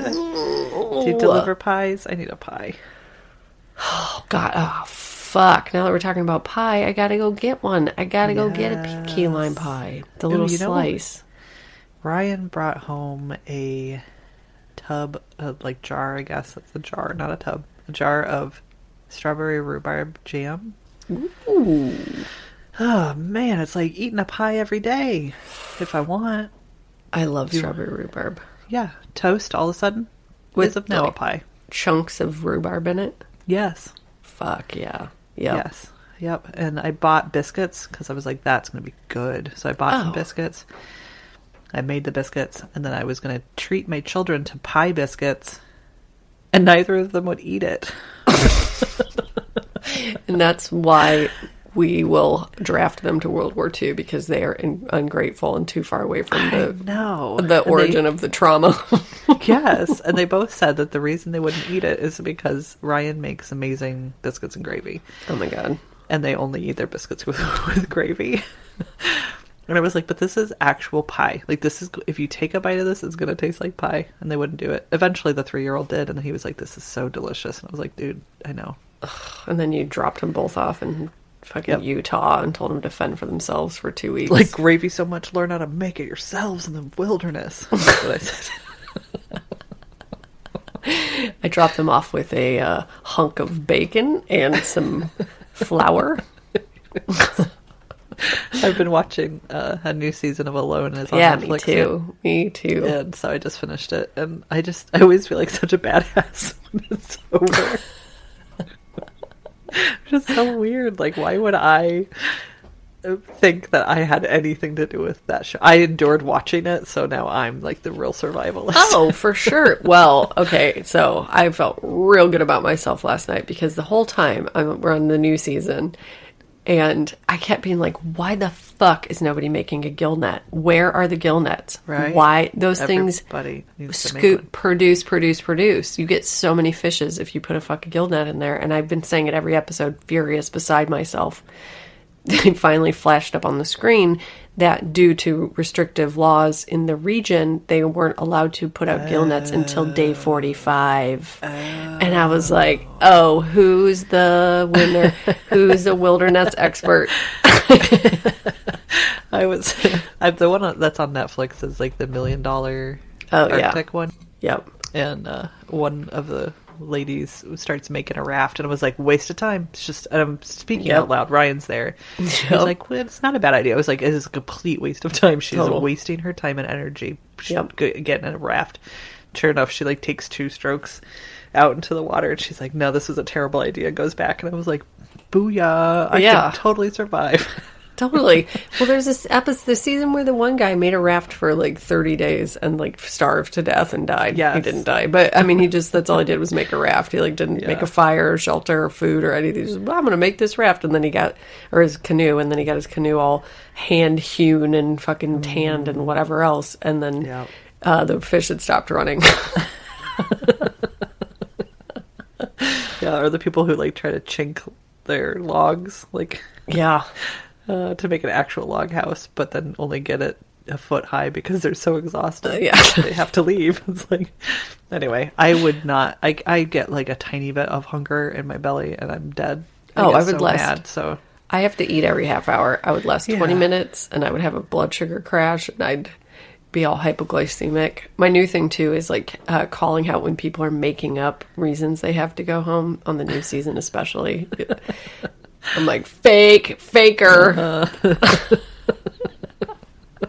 Do you deliver pies? I need a pie. Oh, God. Oh, fuck. Now that we're talking about pie, I gotta go get one. I gotta go get a key lime pie. The little you know slice. Ryan brought home a tub, uh, like jar, I guess that's a jar, not a tub, a jar of strawberry rhubarb jam. Ooh. Oh man, it's like eating a pie every day if I want. I love strawberry rhubarb. Yeah, toast all of a sudden With, is now a like, pie. Chunks of rhubarb in it. Yes, Fuck yeah. Yep. yes, yep. And I bought biscuits because I was like, that's gonna be good. So I bought Oh. some biscuits. I made the biscuits, and then I was gonna treat my children to pie biscuits, and neither of them would eat it. And that's why we will draft them to World War II because they are in, ungrateful and too far away from the No, the origin of the trauma. yes, and they both said that the reason they wouldn't eat it is because Ryan makes amazing biscuits and gravy, oh my god. and they only eat their biscuits with, with gravy. And I was like, but this is actual pie. Like this is if you take a bite of this, it's gonna taste like pie. And they wouldn't do it. Eventually, the three year old did, and he was like, "This is so delicious." And I was like, "Dude, I know." And then you dropped them both off in fucking Yep. Utah and told them to fend for themselves for two weeks. Like gravy so much, learn how to make it yourselves in the wilderness. That's what I said. I dropped them off with a uh, hunk of bacon and some flour. I've been watching uh, a new season of Alone. It's on yeah, Netflix me too. Me too. and so I just finished it, and I just I always feel like such a badass when it's over. just so weird. Like, why would I think that I had anything to do with that show? I endured watching it, so now I'm like the real survivalist. Oh, for sure. Well, okay. So I felt real good about myself last night because the whole time I'm, we're on the new season, and I kept being like, "Why the fuck is nobody making a gill net? Where are the gill nets? Right. Why those things?" Everybody needs to make Scoot, one. produce, produce, produce. You get so many fishes if you put a fucking gill net in there. And I've been saying it every episode, furious beside myself. They finally flashed up on the screen that due to restrictive laws in the region, they weren't allowed to put out gill nets until day 45. And I was like, oh, who's the winner? who's the wilderness expert? I was I'm the one that's on Netflix is like the million dollar Oh, yeah. One. Yep. and uh, one of the ladies starts making a raft, and I was like, waste of time. It's just, and I'm speaking Yep. out loud. Ryan's there. He's like, well, it's not a bad idea. I was like, it is a complete waste of time. She's Total. wasting her time and energy She- Yep. getting in a raft. Sure enough, she like takes two strokes out into the water, and she's like, no, this was a terrible idea. Goes back, and I was like, booyah! I Yeah. can totally survive. Totally. Well, there's this episode, the season where the one guy made a raft for like 30 days and like starved to death and died. Yeah, He didn't die, but I mean, he just, that's all he did was make a raft. He like didn't make a fire or shelter or food or anything. Just, well, I'm going to make this raft. And then he got, or his canoe, and then he got his canoe all hand hewn and fucking tanned and whatever else. And then Yeah. uh, the fish had stopped running. yeah, or the people who like try to chink their logs, like yeah. Uh, to make an actual log house, but then only get it a foot high because they're so exhausted. Uh, yeah. they have to leave. It's like, anyway, I would not. I I get like a tiny bit of hunger in my belly, and I'm dead. Oh, I would so last- mad. So I have to eat every half hour. I would last 20 minutes and I would have a blood sugar crash and I'd be all hypoglycemic. My new thing too is like uh, calling out when people are making up reasons they have to go home on the new season, especially. I'm like, fake, faker. Uh-huh.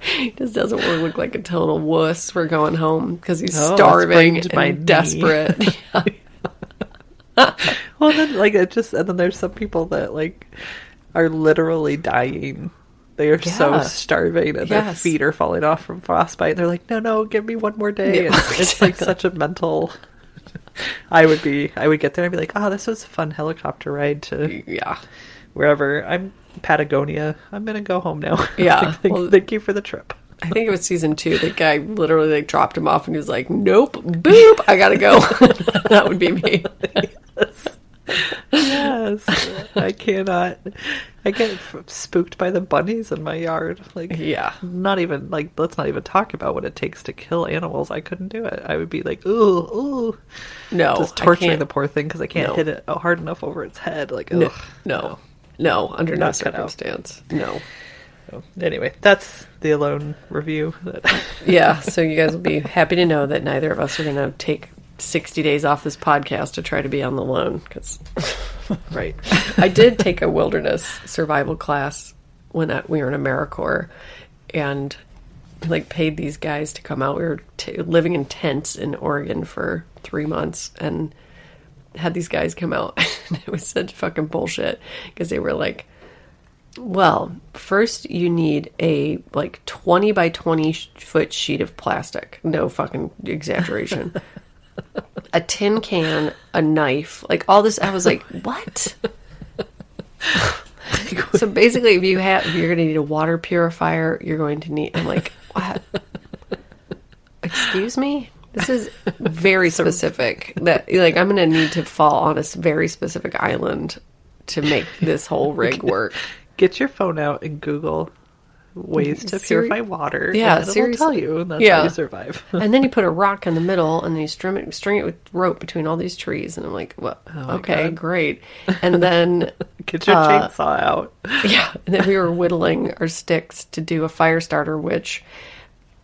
he just doesn't want to look like a total wuss for going home because he's Oh, starving and desperate. Well, then like it just and then there's some people that like are literally dying. They are so starving and their feet are falling off from frostbite. They're like, no, no, give me one more day. Yeah, It's, it's like such a mental. I would be. I would get there and be like, oh, this was a fun helicopter ride to yeah. wherever. I'm Patagonia. I'm gonna go home now. Yeah, thank, well- thank you for the trip. I think it was season two. The guy literally like dropped him off and he was like, "Nope, boop, I gotta go." that would be me. yes. Yes, I cannot. I get spooked by the bunnies in my yard. Like, Yeah. not even like. Let's not even talk about what it takes to kill animals. I couldn't do it. I would be like, ooh, ooh, No, just torturing the poor thing because I can't No. hit it uh, hard enough over its head. Like, No, no, no, under no circumstance. No. So, anyway, that's the alone review. That Yeah, so you guys will be happy to know that neither of us are going to take 60 days off this podcast to try to be on the loan because right. I did take a wilderness survival class when we were in AmeriCorps and like paid these guys to come out. We were t- living in tents in Oregon for three months and had these guys come out. it was such fucking bullshit because they were like, well, first you need a like 20 by 20 sh- foot sheet of plastic. No fucking exaggeration. a tin can, a knife, like all this. I was like, what? so basically, if you have, if you're going to need a water purifier, you're going to need. I'm like, what? Excuse me. This is very specific. That like I'm going to need to fall on a very specific island to make this whole rig work. Get your phone out and Google ways to Seri- purify water. Yeah, and it'll tell you, and that's Yeah. how you survive. and then you put a rock in the middle, and then you string it, string it with rope between all these trees, and I'm like, well, my okay, God. great. And then Get your Uh, chainsaw out. Yeah, and then we were whittling our sticks to do a fire starter, which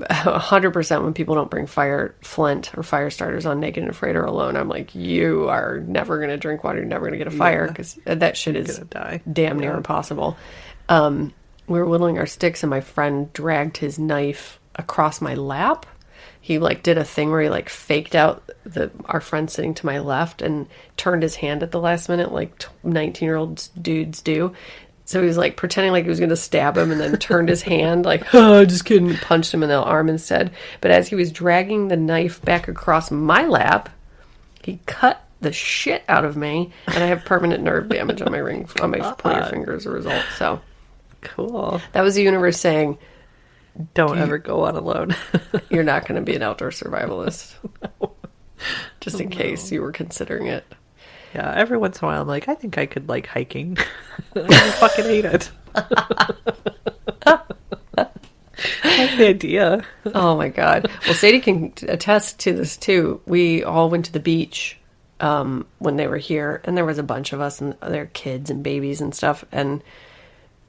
100% when people don't bring fire flint or fire starters on naked and afraid or alone, I'm like, you are never going to drink water. You're never going to get a fire Yeah. because that shit is damn near Yeah. impossible. Um, we were whittling our sticks, and my friend dragged his knife across my lap. He like did a thing where he like faked out the our friend sitting to my left and turned his hand at the last minute, like nineteen year old dudes do. So he was like pretending like he was going to stab him, and then turned his hand like, "Oh, just kidding," punched him in the arm instead. But as he was dragging the knife back across my lap, he cut the shit out of me, and I have permanent nerve damage on my ring on my pointer finger as a result. So Cool. that was the universe saying Don't ever go on alone. you're not going to be an outdoor survivalist. Just in case you were considering it. yeah, every once in a while I'm like, I think I could like hiking. I fucking hate it. The idea. Oh my god. Well, Sadie can attest to this too. We all went to the beach um, when they were here, and there was a bunch of us and their kids and babies and stuff. And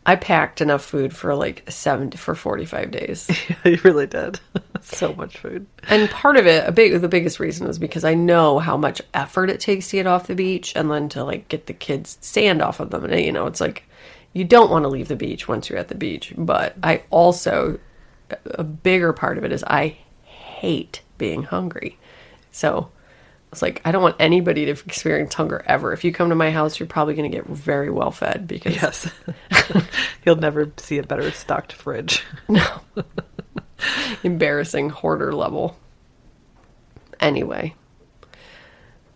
I packed enough food for like seven for forty five days. you really did. so much food. And part of it, a big, the biggest reason was because I know how much effort it takes to get off the beach and then to like get the kids sand off of them. And you know, it's like you don't want to leave the beach once you're at the beach. But I also, a bigger part of it is I hate being hungry. So it's like I don't want anybody to experience hunger ever. If you come to my house, you're probably going to get very well fed because Yes. You'll never see a better stocked fridge. No, embarrassing hoarder level. Anyway,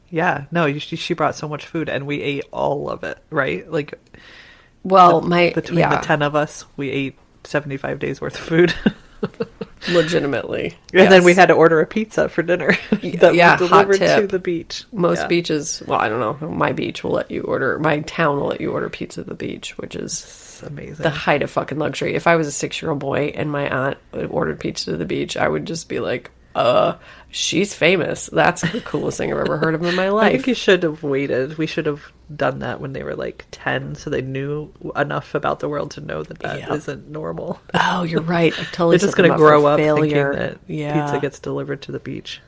Yeah, no, she, she brought so much food and we ate all of it, right? Like well, my between yeah, the 10 of us, we ate 75 days worth of food. legitimately, and then we had to order a pizza for dinner that yeah, was delivered to the beach. Most Yeah. beaches, well, I don't know. My beach will let you order. My town will let you order pizza at the beach, which is It's amazing. the height of fucking luxury. If I was a six-year-old boy and my aunt ordered pizza to the beach, I would just be like, "Uh, she's famous. That's the coolest thing I've ever heard of in my life. I think you should have waited. We should have done that when they were like 10 so they knew enough about the world to know that that Yeah. not normal. oh, you're right. I've totally They're just going to grow up failure. thinking that yeah, pizza gets delivered to the beach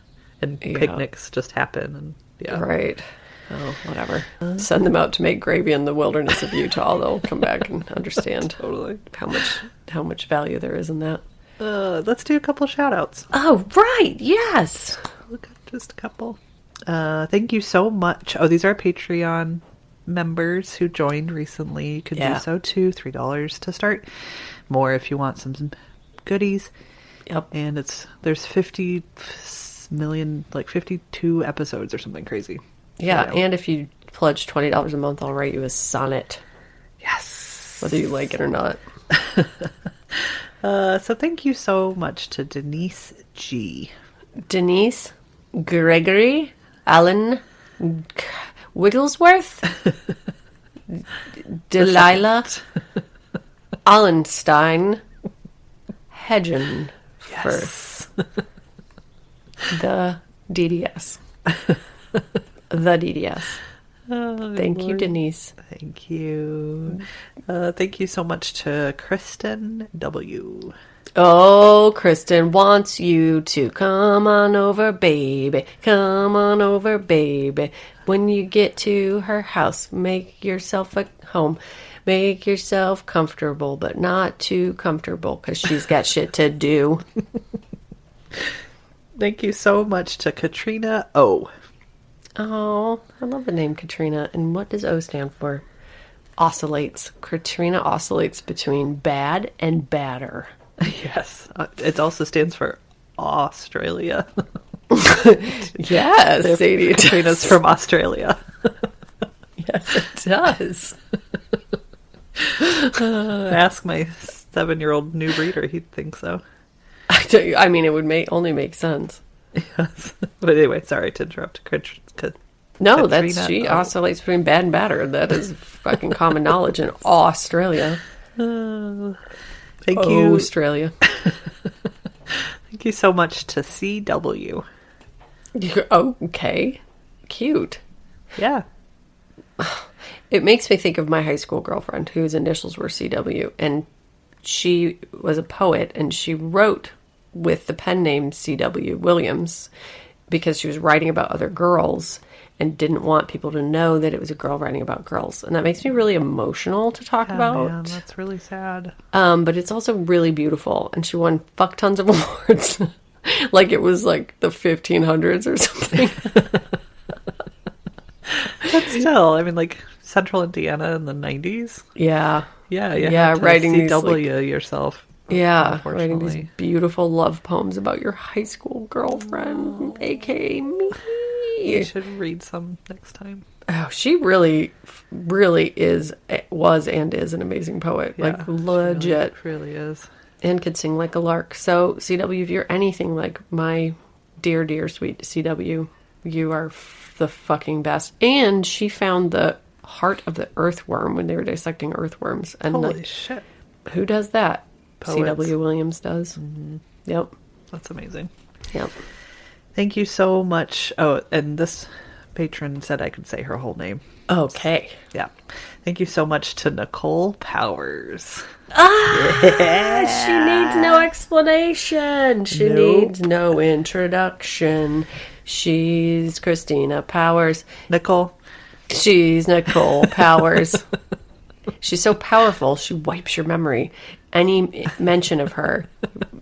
and Yeah. picnics just happen and yeah. right. Oh, whatever. Send them out to make gravy in the wilderness of Utah. They'll come back and understand Totally. how much how much value there is in that. Uh, let's do a couple shout outs. Oh, right. Yes. Look at just a couple. Uh, thank you so much. Oh, these are Patreon members who joined recently. You can Yeah. do so too. Three dollars to start. More if you want some goodies. Yep. And it's there's fifty million, like fifty two episodes or something crazy. Yeah, Yeah. and if you pledge twenty dollars a month, I'll write you a sonnet, Yes. whether you like it or not. Uh, so thank you so much to Denise G. Denise, Gregory, Alan, Wigglesworth, Delilah, Allenstein, Hedgen, Yes. the DDS. the DDS. Oh, Thank you, Denise. Thank you. Uh, thank you so much to Kristen W. Oh, Kristen wants you to come on over, baby. Come on over, baby. When you get to her house, make yourself at home. Make yourself comfortable, but not too comfortable because she's got shit to do. Thank you so much to Katrina O. Oh, I love the name Katrina. And what does O stand for? Oscillates. Katrina oscillates between bad and badder. Yes. Uh, it also stands for Australia. Yes, Sadie. Katrina's does. from Australia. Yes, it does. Uh, ask my seven year old new reader; He'd think so. I, you, I mean, it would make only make sense. Yes. But anyway, sorry to interrupt. No, that's she oh. oscillates between bad and batter. That is fucking common knowledge in Australia. Uh, thank you. Australia. Thank you so much to CW. Okay, cute. Yeah. It makes me think of my high school girlfriend whose initials were CW, and she was a poet, and she wrote with the pen name CW Williams because she was writing about other girls and didn't want people to know that it was a girl writing about girls, and that makes me really emotional to talk Oh, about. man, that's really sad. Um, but it's also really beautiful, and she won fuck tons of awards, like it was like the 1500s or something. But still, I mean, like Central Indiana in the '90s. yeah, Yeah, Yeah, writing these, CW yourself. Yeah, writing these beautiful love poems about your high school girlfriend, oh. aka me. You should read some next time. Oh, she really, really is, eh, was, and is an amazing poet. Yeah, like she really- legit. really is. and could sing like a lark. So, CW, if you're anything like my dear, dear, sweet CW, you are f- the fucking best. And she found the heart of the earthworm when they were dissecting earthworms. And Holy like, shit, who does that? Mm-hmm. CW Williams does. Yep. that's amazing. Yep. Thank you so much. Oh, and this patron said I could say her whole name. Okay. Yeah. Thank you so much to Nicole Powers. Ah, She needs no explanation. She Nope. needs no introduction. She's Christina Powers. Nicole, She's Nicole Powers. She's so powerful, she wipes your memory. Any mention of her,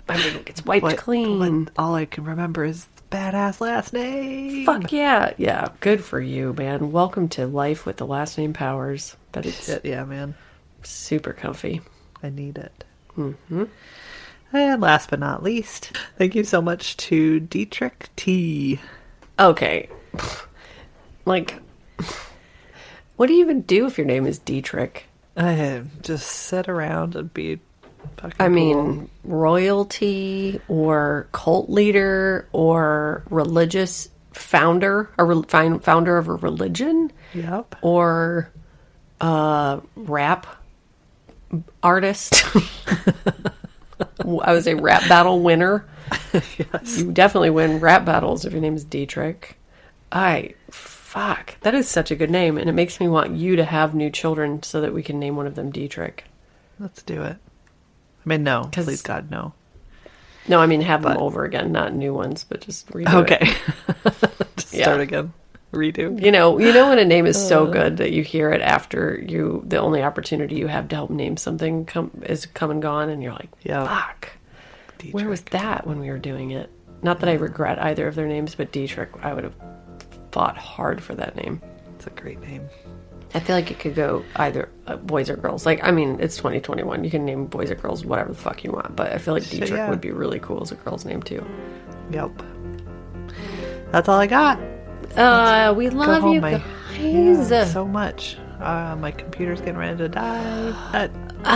I mean, it's wiped what, clean. what- all I can remember is badass last name. Fuck yeah. Yeah, good for you, man. Welcome to life with the last name Powers. But it's Shit, yeah, man. super comfy. I need it. Mm-hmm. And last but not least, thank you so much to Dietrich T. Okay. Like, what do you even do if your name is Dietrich? I just sit around and be I cool. mean, royalty or cult leader or religious founder, a re- founder of a religion, Yep. or uh, rap artist. I was a rap battle winner. yes. You definitely win rap battles if your name is Dietrich. I fuck, that is such a good name, and it makes me want you to have new children so that we can name one of them Dietrich. Let's do it. I mean, no. Please, God, no. No, I mean have them over again, not new ones, but just redo. Okay. just Yeah. start again. Redo. You know, you know when a name is so uh. good that you hear it after you the only opportunity you have to help name something come is come and gone and you're like, Yeah. fuck. Where was that when we were doing it? Not that I regret either of their names, but Dietrich, I would have fought hard for that name. It's a great name. I feel like it could go either uh, boys or girls. Like, I mean, it's 2021. You can name boys or girls whatever the fuck you want, but I feel like Dietrich yeah. would be really cool as a girl's name too. Yep. That's all I got. Uh, we love home, you my- guys. Yeah, so much. Uh, my computer's getting ready to die.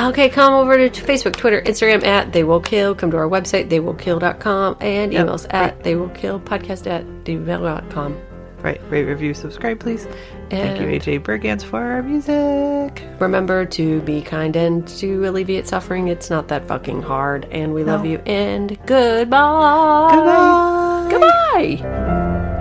Okay, come over to Facebook, Twitter, Instagram at They Will Kill. Come to our website, theywillkill.com, and Yep, email us at They Will Kill podcast at gmail.com. right, rate, review, subscribe, please. Thank you, AJ Bergans, for our music. Remember to be kind and to alleviate suffering. It's not that fucking hard. And we love you. And goodbye. Goodbye. Goodbye.